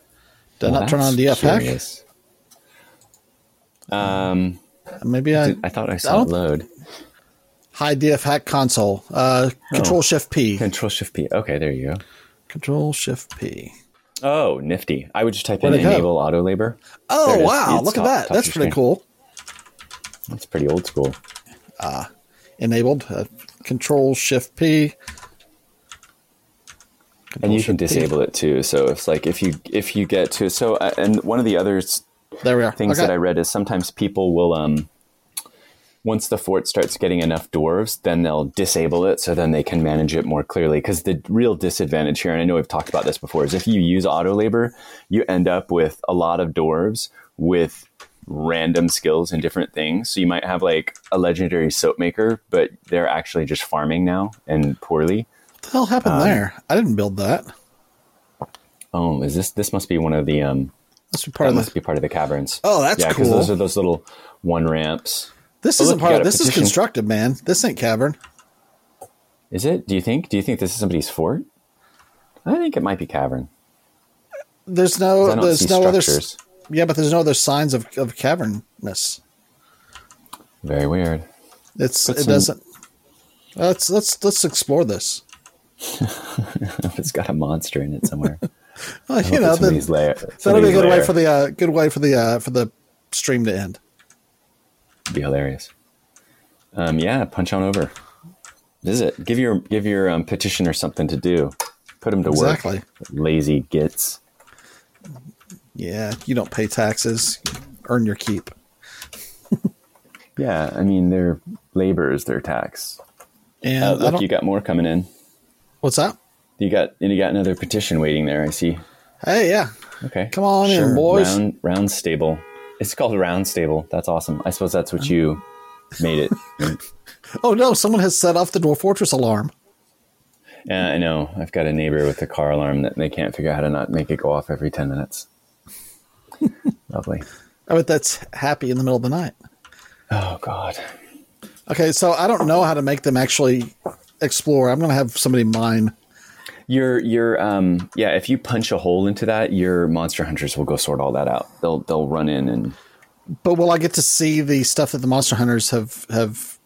Did I not turn on DF hack? Um, Maybe I I thought I saw it load. hide DF hack console. Uh, Control Shift P. Control Shift P. Okay, there you go. Control Shift P. Oh, nifty! I would just type in Where'd go? enable auto labor. Oh wow! It's Look at that. That's pretty your cool. That's pretty old school. Uh enabled. Uh, control Shift P. and you can disable it too. So it's like if you if you get to so uh, and one of the other There we are. things okay. that I read is sometimes people will um once the fort starts getting enough dwarves, then they'll disable it so then they can manage it more clearly. Because the real disadvantage here, and I know we've talked about this before, is if you use auto labor, you end up with a lot of dwarves with random skills and different things. So you might have like a legendary soap maker, but they're actually just farming now and poorly. What the hell happened Um, there? I didn't build that. Oh, is this this must be one of the um This is part that of must the. be part of the caverns. Oh, that's yeah, because cool. those are those little one ramps. This Oh, isn't look, part of. This is constructed, man. This ain't cavern. Is it? Do you think? Do you think this is somebody's fort? I think it might be cavern. There's no. There's no other. Yeah, but there's no other signs of of cavernness. Very weird. It's Put it some- doesn't. Let's let's let's explore this. it's got a monster in it somewhere. Well, you know, then, lair. that'll be a good way for the uh, good way for the uh, for the stream to end. Be hilarious. Um, yeah, punch on over. Visit. Give your give your um, petitioner something to do. Put him to Exactly. work. Lazy gits. Yeah, you don't pay taxes, earn your keep. Yeah, I mean their labor is their tax. And Uh, look, you got more coming in. What's that? You got and you got another petition waiting there. I see. Hey, yeah, Okay. Come on in, boys. Round, round stable. It's called round stable. That's awesome. I suppose that's what you made it. Oh no, someone has set off the Dwarf Fortress alarm. yeah, I know. I've got a neighbor with a car alarm that they can't figure out how to not make it go off every 10 minutes. Lovely. I bet that's happy in the middle of the night. Oh, God. Okay, so I don't know how to make them actually explore. I'm going to have somebody mine. Your, your, um, yeah, if you punch a hole into that, your monster hunters will go sort all that out. They'll, they'll run in and, But will I get to see the stuff that the monster hunters have have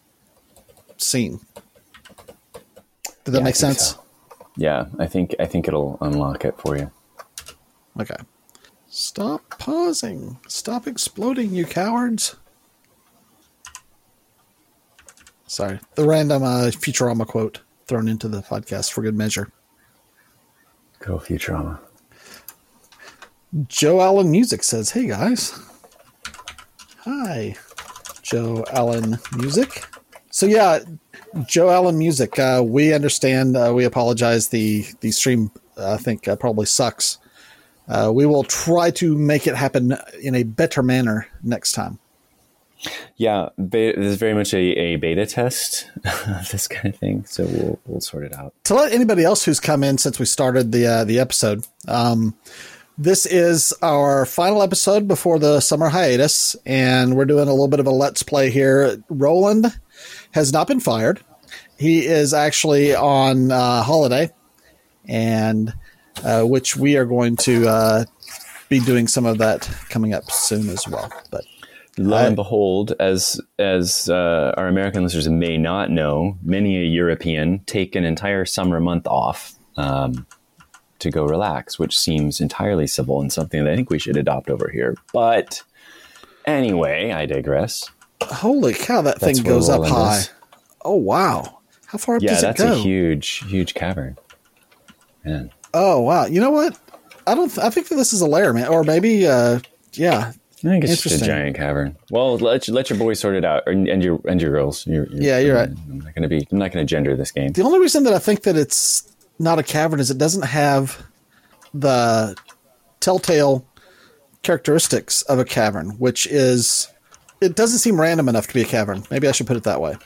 seen? Did that Yeah, make sense? so. yeah, I think, I think it'll unlock it for you. Okay. Stop pausing. Stop exploding, you cowards. Sorry. The random uh, Futurama quote thrown into the podcast for good measure. Go Futurama. Joe Allen Music says, Hey guys. Hi, Joe Allen Music. So, yeah, Joe Allen Music, uh, we understand. Uh, we apologize. The, the stream, uh, I think, uh, probably sucks. Uh, we will try to make it happen in a better manner next time. Yeah, this is very much a, a beta test of this kind of thing. So we'll, we'll sort it out. to let anybody else who's come in since we started the uh, the episode, um, this is our final episode before the summer hiatus, and we're doing a little bit of a let's play here. Roland has not been fired; he is actually on uh, holiday, and uh, which we are going to uh, be doing some of that coming up soon as well. But Lo I- and behold, as as uh, our American listeners may not know, many a European take an entire summer month off um, to go relax, which seems entirely civil and something that I think we should adopt over here. But Anyway, I digress. Holy cow, that That's thing goes up high. is. Oh wow. How far up Yeah, does it go? Yeah, that's a huge, huge cavern. Man. oh wow. You know what? I don't th- I think that this is a lair, man. Or maybe uh yeah. I think it's just a giant cavern. Well, let let your boys sort it out, or, and your and your girls. You're, you're- Yeah, you're right. I'm not gonna be. I'm not gonna gender this game. The only reason that I think that it's not a cavern is it doesn't have the telltale characteristics of a cavern, which is it doesn't seem random enough to be a cavern. Maybe I should put it that way.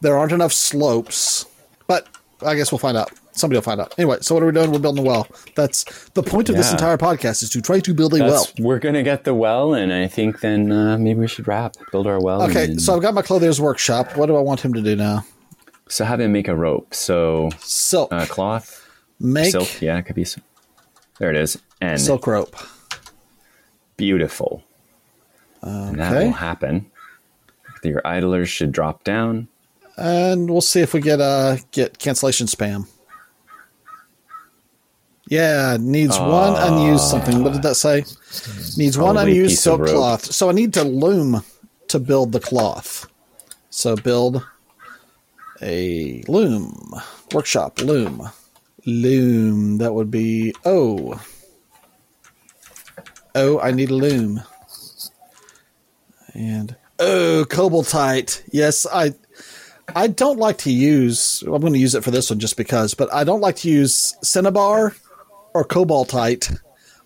There aren't enough slopes, but I guess we'll find out. Somebody will find out. Anyway, so what are we doing? We're building a well. That's the point of this entire podcast is to try to build a well. We're gonna get the well, and I think then uh, maybe we should wrap, build our well. Okay, so I've got my clothier's workshop. What do I want him to do now? so have him make a rope. So Silk. uh, cloth, Make silk. Yeah, it could be. There it is, and silk rope. beautiful. And that Okay. will happen. Your idlers should drop down. and we'll see if we get uh get cancellation spam. Yeah, needs one unused something. What did that say? Needs one unused silk cloth. So I need to loom to build the cloth. So build a loom workshop loom loom. That would be oh oh. I need a loom and oh cobaltite. Yes, I I don't like to use. I'm going to use it for this one just because, but I don't like to use cinnabar or cobaltite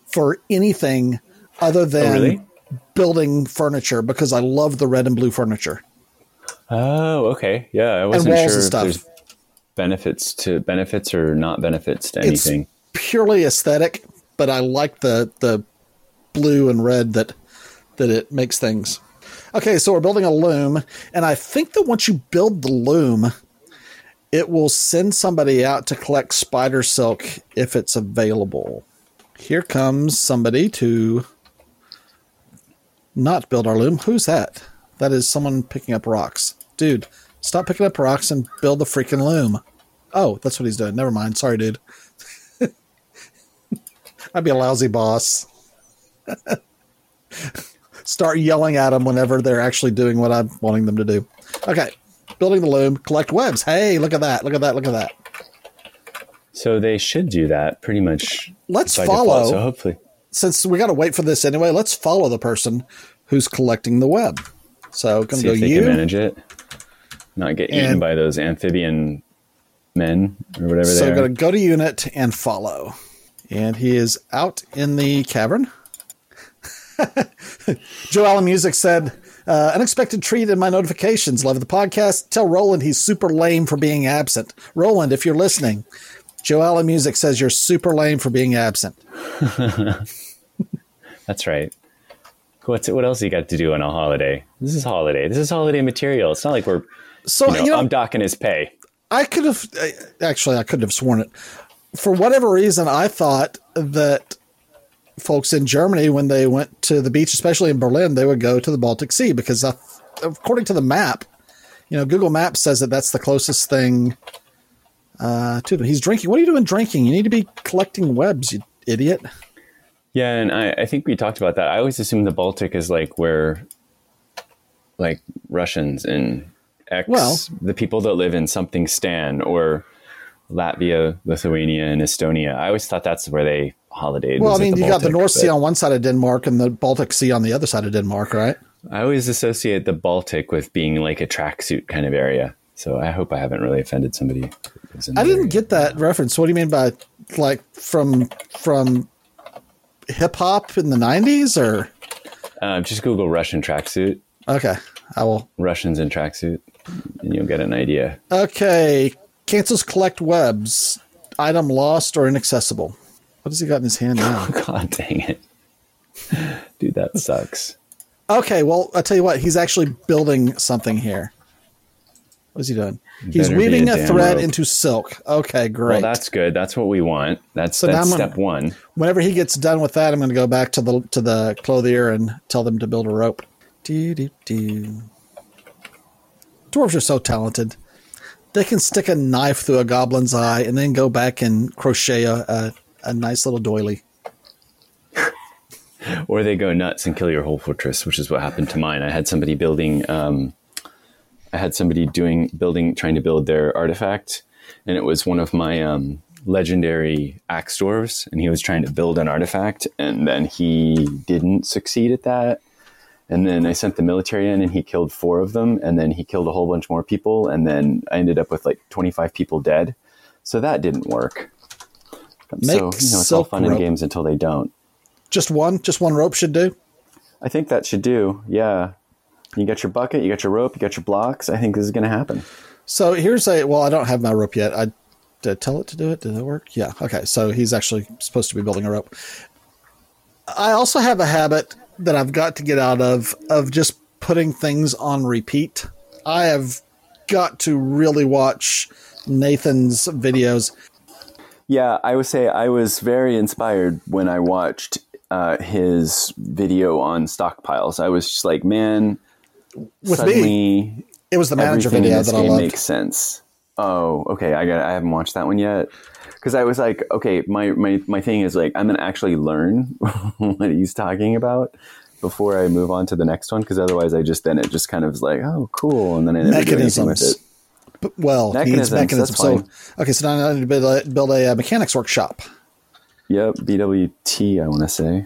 for anything other oh, than Oh, really? building furniture because I love the red and blue furniture. Oh, okay. Yeah, I wasn't sure if there's benefits to benefits or not benefits to It's anything. purely aesthetic, but I like the the blue and red that that it makes things. Okay, so we're building a loom, and I think that once you build the loom, it will send somebody out to collect spider silk if it's available. Here comes somebody to not build our loom. Who's that? That is someone picking up rocks. Dude, stop picking up rocks and build the freaking loom. Oh, that's what he's doing. Never mind. Sorry, dude. I'd be a lousy boss. Start yelling at them whenever they're actually doing what I'm wanting them to do. Okay, building the loom, collect webs. Hey, look at that! Look at that! Look at that! So they should do that pretty much. Let's follow. Default. So hopefully, Since we got to wait for this anyway, let's follow the person who's collecting the web. So, gonna go if they you. can manage it. Not get eaten by those amphibian men or whatever So, they are. gonna go to unit and follow. And he is out in the cavern. Joe Allen Music said, uh, unexpected treat in my notifications. Love the podcast. Tell Roland he's super lame for being absent. Roland, if you're listening, Joe Allen Music says you're super lame for being absent. That's right. What's what else you got to do on a holiday? This is holiday. This is holiday material. It's not like we're So, you know, you know, I'm docking his pay. I could have actually I couldn't have sworn it. For whatever reason, I thought that folks in Germany, when they went to the beach, especially in Berlin, they would go to the Baltic Sea because, uh, according to the map, you know, Google Maps says that that's the closest thing uh, to them. He's drinking. What are you doing drinking? You need to be collecting webs, you idiot. Yeah, and I, I think we talked about that. I always assume the Baltic is like where, like Russians and X, Well- the people that live in something Stan or Latvia, Lithuania, and Estonia. I always thought that's where they holidayed. Well, I mean, you got the North Sea on one side of Denmark and the Baltic Sea on the other side of Denmark, right? I always associate the Baltic with being like a tracksuit kind of area. So I hope I haven't really offended somebody. who lives in I didn't get that reference. What do you mean by like from from hip hop in the nineties or Um, just Google Russian tracksuit, okay. I will Russians in tracksuit, and you'll get an idea. Okay. Cancels collect webs. Item lost or inaccessible. What has he got in his hand now? God dang it, dude, that sucks. Okay, well, I'll tell you what, he's actually building something here. What is he doing? He's Better weaving a a, thread rope. into silk. Okay, great. Well, that's good. That's what we want. That's So that's I'm gonna- step one. Whenever he gets done with that, I'm going to go back to the to the clothier and tell them to build a rope. Do do do. Dwarves are so talented. They can stick a knife through a goblin's eye and then go back and crochet a, a, a nice little doily. or they go nuts and kill your whole fortress, which is what happened to mine. I had somebody building, um, I had somebody doing building, trying to build their artifact, and it was one of my um, legendary axe dwarves, and he was trying to build an artifact, and then he didn't succeed at that. And then I sent the military in, and he killed four of them, and then he killed a whole bunch more people, and then I ended up with like twenty five people dead. So that didn't work. Make so you know, it's all fun and games until they don't. Just one, just one rope should do. I think that should do. Yeah. You got your bucket, you got your rope, you got your blocks. I think this is going to happen. So here's a well, I don't have my rope yet. I did I tell it to do it. Did it work? Yeah. Okay. So he's actually supposed to be building a rope. I also have a habit that I've got to get out of of just putting things on repeat. I have got to really watch Nathan's videos. Yeah, I would say I was very inspired when I watched uh, his video on stockpiles. I was just like, man, With suddenly me, it was the manager video that I loved. makes sense. Oh, okay. I got. I haven't watched that one yet because I was like, okay, my my my thing is like I'm gonna actually learn what he's talking about before I move on to the next one because otherwise I just then it just kind of is like, oh, cool, and then I never anything with it. Mechanisms. But- well, Mechanisms, mechanisms. So okay, so now I need to build a, build a uh, mechanics workshop. Yep, BWT. I want to say.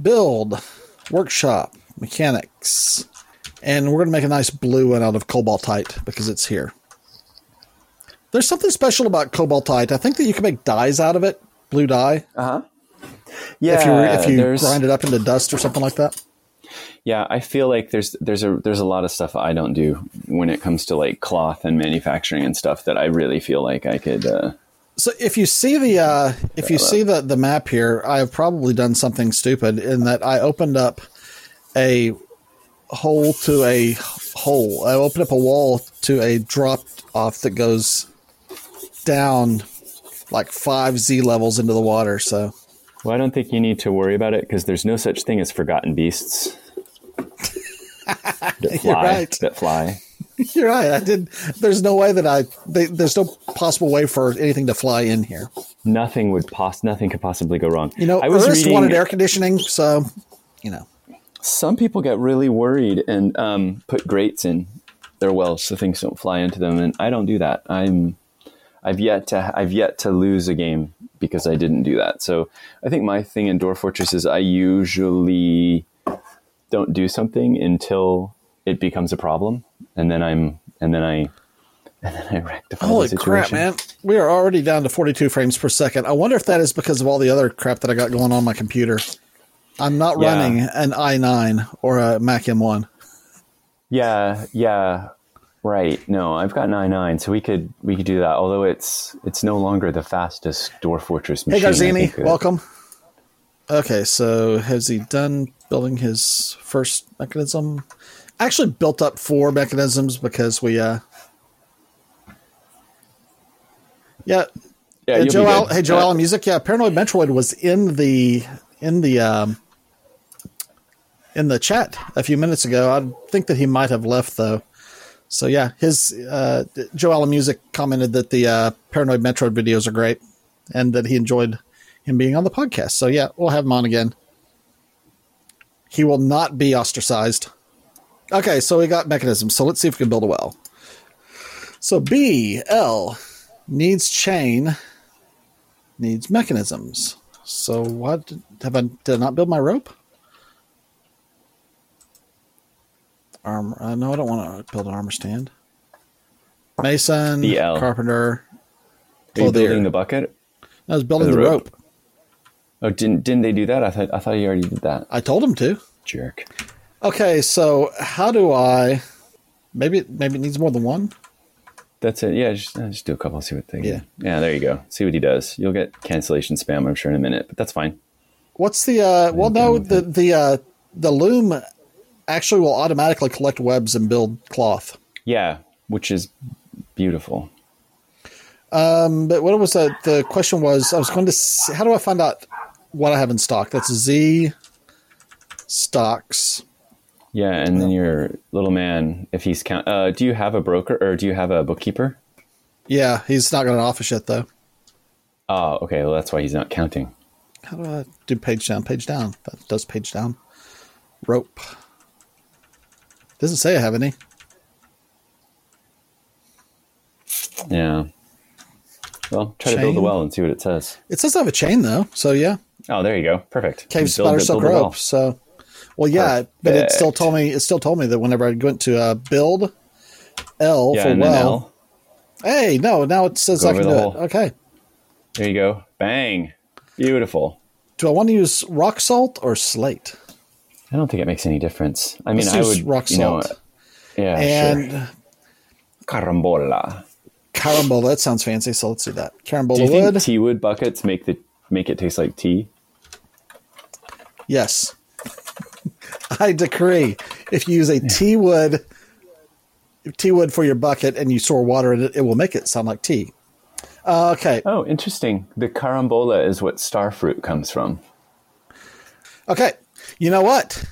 build workshop mechanics and we're going to make a nice blue one out of cobaltite because it's here there's something special about cobaltite i think that you can make dyes out of it blue dye Uh huh. Yeah, if you if you grind it up into dust or something like that yeah, I feel like there's there's a there's a lot of stuff I don't do when it comes to like cloth and manufacturing and stuff that I really feel like I could. Uh, so if you see the uh, if you see the the map here i have probably done something stupid in that i opened up a hole to a hole i opened up a wall to a drop off that goes down like five z levels into the water so well, I don't think you need to worry about it because there's no such thing as forgotten beasts that fly. right. That fly. You're right. I did. There's no way that I. They, there's no possible way for anything to fly in here. Nothing would pos. Nothing could possibly go wrong. You know, I was Ernest reading. wanted air conditioning, so you know. some people get really worried and um, put grates in their wells so things don't fly into them, and I don't do that. I'm. I've yet to. I've yet to lose a game because I didn't do that. So I think my thing in Dwarf Fortress is I usually don't do something until it becomes a problem, and then I'm and then I and then I rectify Holy the crap, man! We are already down to 42 frames per second. I wonder if that is because of all the other crap that I got going on my computer. I'm not Yeah. running an i9 or a Mac M1. Yeah, yeah, right. No, I've got nine nine, so we could we could do that. Although it's it's no longer the fastest Dwarf Fortress Hey, machine. I Garzini, welcome. Okay, so has he done building his first mechanism? Actually built up four mechanisms because we, uh, yeah, Yeah, you'll Joe be Al- good. hey Joe Uh, Music, yeah, Paranoid Metroid was in the in the um, in the chat a few minutes ago. I think that he might have left though. So yeah, his uh, Joe Music commented that the uh, Paranoid Metroid videos are great, and that he enjoyed him being on the podcast. So yeah, we'll have him on again. He will not be ostracized. Okay, so we got mechanisms. So let's see if we can build a well. So B L needs chain, needs mechanisms. So what have I did I not build my rope? Armor. Uh, no, I don't want to build an armor stand. Mason, BL. carpenter. Are you building the bucket? I was building the the rope? rope. Oh, didn't didn't they do that? I thought I thought you already did that. I told him to. Jerk. Okay, so how do I? Maybe it, maybe it needs more than one. That's it. Yeah, just, uh, just do a couple. See what they. Yeah. Yeah. There you go. See what he does. You'll get cancellation spam. I'm sure in a minute, but that's fine. What's the? uh Well, no, the the uh the loom actually will automatically collect webs and build cloth. Yeah, which is beautiful. But what was that? The question was, I was going to. See, how do I find out what I have in stock? That's Z stocks. Yeah, and then your little man, if he's count, uh, do you have a broker or do you have a bookkeeper? Yeah, he's not got an office yet though. Oh, okay. Well, that's why he's not counting. how do I do page down? Page down. That does page down. Rope. Doesn't say I have any. Yeah. Well, try to build a well and see what it says. It says I have a chain though, so yeah. Oh, there you go. Perfect. Cave spider it, silk well. rope. So, well, yeah, but it still told me it still told me that whenever I went to uh, build L Yeah, for well, L. hey, no, now it says Go I can do hole. it. Okay, There you go. Bang. Beautiful. do I want to use rock salt or slate? I don't think it makes any difference. I mean, I would rock you know, salt. yeah, and sure. Carambola. carambola. That sounds fancy, so let's do that. Carambola. Do you Carambola think wood. tea wood buckets make the make it taste like tea? Yes. I decree. If you use a tea wood tea wood for your bucket and you store water in it, it will make it sound like tea. Uh, okay. Oh, interesting. The carambola is what starfruit comes from. Okay. You know what?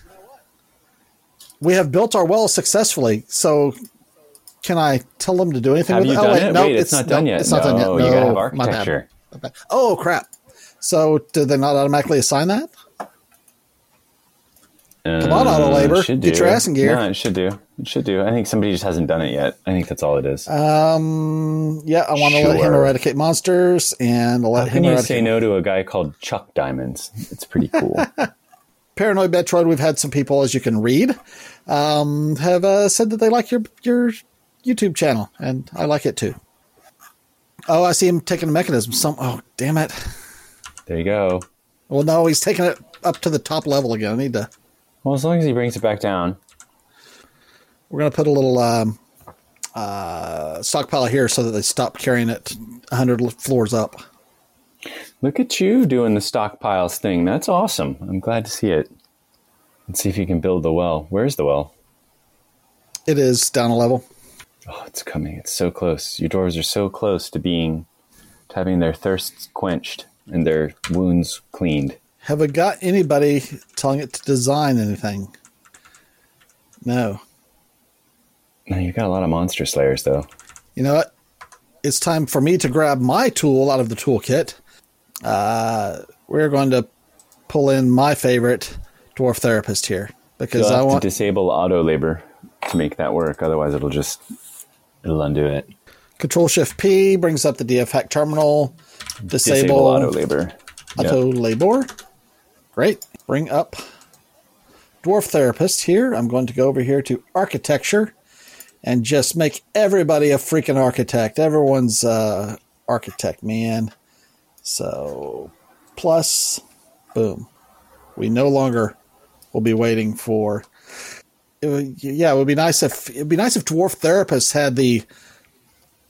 We have built our well successfully. So can I tell them to do anything Have with you it? done wait, it? no, Wait, it's not done yet. It's not done yet. No, No, you gotta have my bad. architecture. My bad. Oh crap. So did they not automatically assign that? Come on, auto labor. Get your ass in gear. No, it should do. It should do. I think somebody just hasn't done it yet. I think that's all it is. Um yeah, I want to let him eradicate monsters and let How him can you eradicate say no to a guy called Chuck Diamonds? It's pretty cool. Paranoid Metroid, we've had some people, as you can read, um, have uh, said that they like your your YouTube channel, and I like it too. Oh, I see him taking a mechanism. Some oh, damn it! there you go. Well, no, he's taking it up to the top level again. I need to. Well, as long as he brings it back down. We're gonna put a little um, uh, stockpile here so that they stop carrying it hundred floors up. Look at you doing the stockpiles thing. That's awesome. I'm glad to see it. Let's see if you can build the well. Where's the well? It is down a level. Oh, it's coming. It's so close. Your dwarves are so close to being, to having their thirsts quenched and their wounds cleaned. Have we got anybody telling it to design anything? No. No, you've got a lot of monster slayers, though. You know what? It's time for me to grab my tool out of the toolkit. Uh, we're going to pull in my favorite dwarf therapist here because I want to disable auto labor to make that work. Otherwise, it'll just it'll undo it. Control Shift P brings up the DF hack terminal. Disable, Disable auto labor. Yep. auto labor. Great. Bring up dwarf therapist here. I'm going to go over here to architecture and just make everybody a freaking architect. Everyone's uh, architect, man. So plus, boom. We no longer will be waiting for. Yeah, it would be nice if it'd be nice if dwarf therapists had the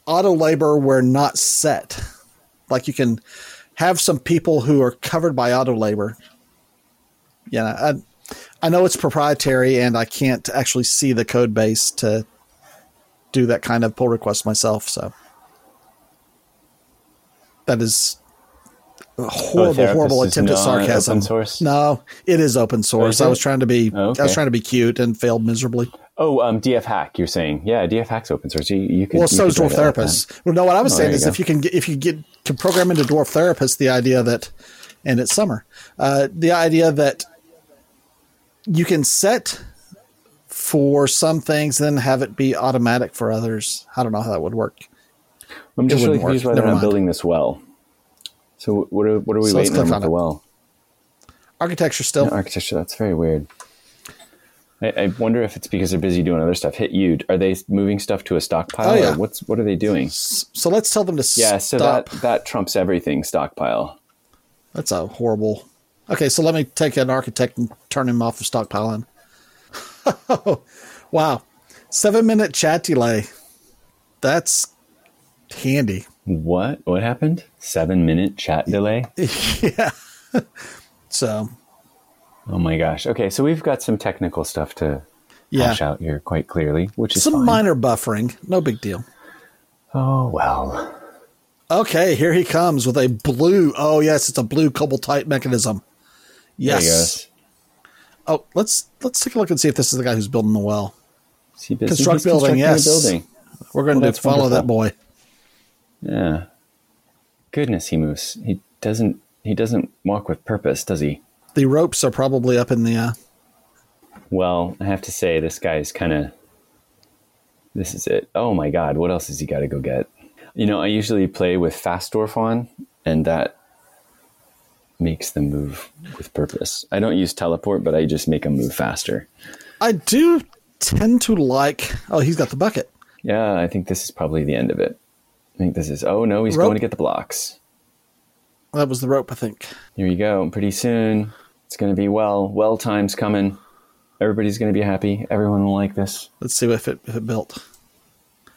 auto labor where not set. Like you can have some people who are covered by auto labor. Yeah, I, I know it's proprietary and I can't actually see the code base to do that kind of pull request myself. So that is horrible, horrible attempt at sarcasm. No, it is open source. Is I was trying to be, Oh, I was trying to be cute and failed miserably. Oh, um, DF hack. You're saying, yeah, DF hack's open source. You, you could. Well, so is Dwarf like. Therapist. Well, no, what I was Oh, saying is if you can get, if you get can program into Dwarf Therapist the idea that, and it's summer, uh, the idea that you can set for some things, then have it be automatic for others. I don't know how that would work. I'm just really confused why Never they're not building this well. So what are what are we So waiting on on the well? Architecture still. Architecture. That's very weird. I, I wonder if it's because they're busy doing other stuff. Hit you. Are they moving stuff to a stockpile? Oh, yeah. Or what's what are they doing? So let's tell them to Yeah. So stop. that that trumps everything. Stockpile. That's a horrible. Okay, so let me take an architect and turn him off the stockpiling. wow, seven minute chat delay. That's handy. What? What happened? Seven minute chat delay. yeah. so Oh my gosh. Okay, so we've got some technical stuff to yeah, hash out here quite clearly, which is some fine. minor buffering, no big deal. oh well. Okay, here he comes with a blue. Oh yes, it's a blue cobaltite mechanism. There he Yes. Oh, let's let's take a look and see if this is the guy who's building the well. Construct building, yes. building. We're going Well, to follow that boy. Yeah. Goodness, he moves. He doesn't he doesn't walk with purpose, does he? The ropes are probably up in the. Uh, Well, I have to say, this guy's kind of. This is it. Oh my god, what else has he got to go get? You know, I usually play with fast dwarf on, and that makes them move with purpose. I don't use teleport, but I just make them move faster. I do tend to like. Oh, he's got the bucket. Yeah, I think this is probably the end of it. I think this is. Oh no, he's Rope. going to get the blocks. That was the rope, I think. Here you go. Pretty soon, it's going to be well. Well times coming. Everybody's going to be happy. Everyone will like this. Let's see if it if it built.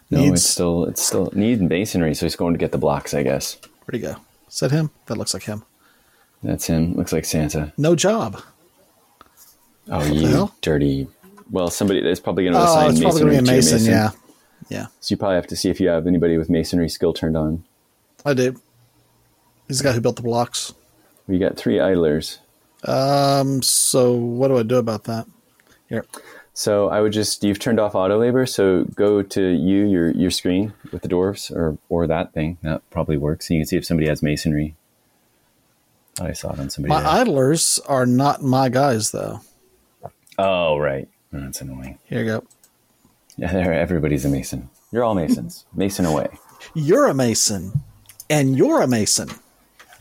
No, Needs- it's still it's still need masonry, so he's going to get the blocks, I guess. Where'd he go? Is that him? That looks like him. That's him. Looks like Santa. No job. Oh, the you dirty. Well, somebody there's probably going to Oh, assign it's probably gonna be a to your mason. Yeah, yeah. So you probably have to see if you have anybody with masonry skill turned on. I do. He's the guy who built the blocks. We got three idlers. Um. So what do I do about that? Here. So I would just you've turned off auto labor, so go to you your your screen with the dwarves or or that thing that probably works. And you can see if somebody has masonry. I saw it on somebody. My there. idlers are not my guys, though. oh right, that's annoying. Here you go. Yeah, everybody's a mason. You're all masons. Mason away. You're a mason, and you're a mason,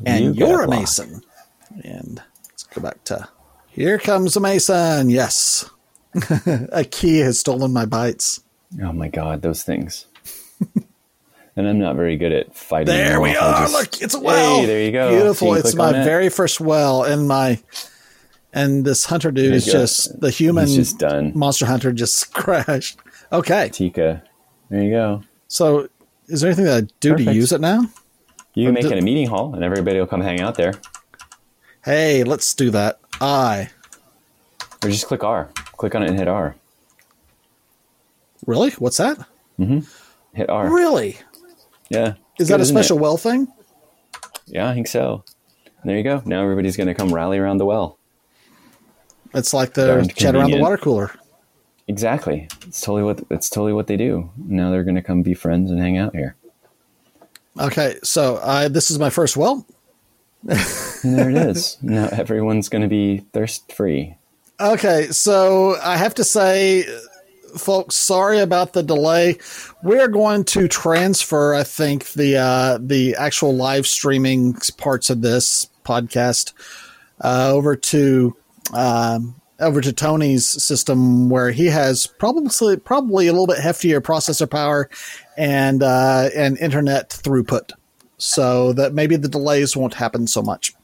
and you you're a block. mason. And let's go back to here comes a mason. Yes, a kea has stolen my bites. Oh my god, those things. and I'm not very good at fighting. There we are. just- Look, it's a well. Hey, there you go. Beautiful. You it's my it. very first well, and my and this hunter dude is just the human just done. monster hunter just crashed. Okay, Tika. There you go. so is there anything that I do to use it now? You can make it a meeting hall, and everybody will come hang out there. Hey, let's do that. I Or just click R. Click on it and hit R. really? What's that? Mm-hmm. Hit R. Really? Yeah. Is Good, that a isn't it? special well thing? Yeah, I think so. And there you go. Now everybody's going to come rally around the well. It's like the chat around the water cooler. Exactly. It's totally what it's totally what they do. Now they're going to come be friends and hang out here. Okay, so I this is my first well. And there it is. now everyone's going to be thirst free. Okay, so I have to say, folks, sorry about the delay. We're going to transfer, I think, the uh, the actual live streaming parts of this podcast uh, over to um, over to Tony's system, where he has probably probably a little bit heftier processor power and uh, and internet throughput, so that maybe the delays won't happen so much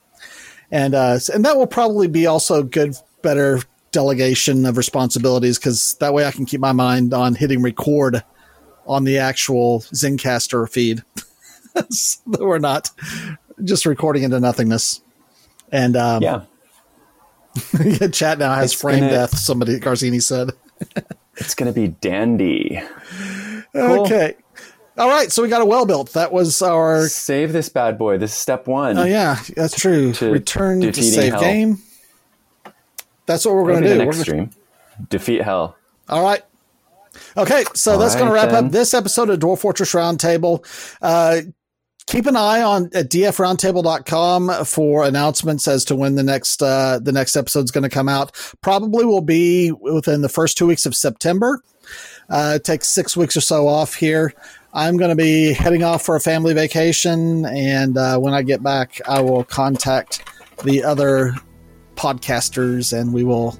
and uh, and that will probably be also good, better delegation of responsibilities because that way I can keep my mind on hitting record on the actual Zencastr feed, so that we're not just recording into nothingness. And um, Yeah. chat now has It's frame gonna- death. Somebody Garzini said. It's going to be dandy. Cool. Okay. All right, so we got a well built. That was our. Save this bad boy. This is step one. Oh yeah, that's true. To Return to save hell. game. That's what we're going to the do. next stream. Defeat hell. All right. Okay, so All that's going to wrap then. up this episode of Dwarf Fortress Roundtable. Uh, keep an eye on at dfroundtable.com for announcements as to when the next uh, the next episode is going to come out. Probably will be within the first two weeks of September. Uh, take six weeks or so off here. I'm going to be heading off for a family vacation, and uh, when I get back, I will contact the other podcasters and we will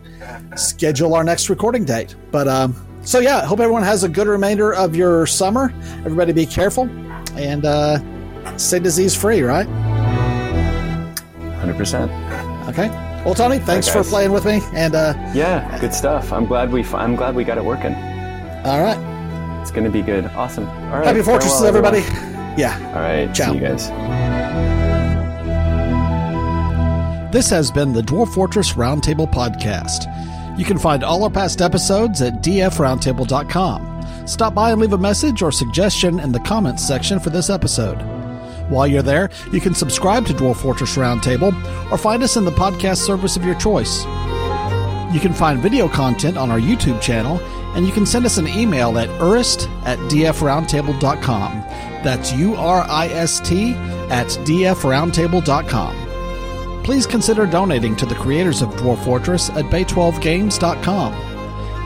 schedule our next recording date. But um, so yeah, hope everyone has a good remainder of your summer. Everybody be careful and uh, stay disease free, right? 100%. Okay. Well, Tony, thanks for playing with me. And uh, Yeah, good stuff. I'm glad we I'm glad we got it working. all right, It's going to be good. Awesome. All right. happy fortresses, farewell, everybody. Yeah. All right. Ciao. See you guys. This has been the Dwarf Fortress Roundtable podcast. You can find all our past episodes at dfroundtable.com. Stop by and leave a message or suggestion in the comments section for this episode. While you're there, you can subscribe to Dwarf Fortress Roundtable or find us in the podcast service of your choice. You can find video content on our YouTube channel, and you can send us an email at urist at dfroundtable.com. That's U R I S T at dfroundtable.com. Please consider donating to the creators of Dwarf Fortress at bay12games.com.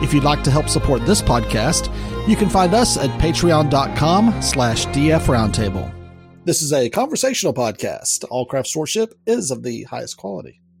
If you'd like to help support this podcast, you can find us at patreon.com slash dfroundtable. This is a conversational podcast. All craftsdwarfship is of the highest quality.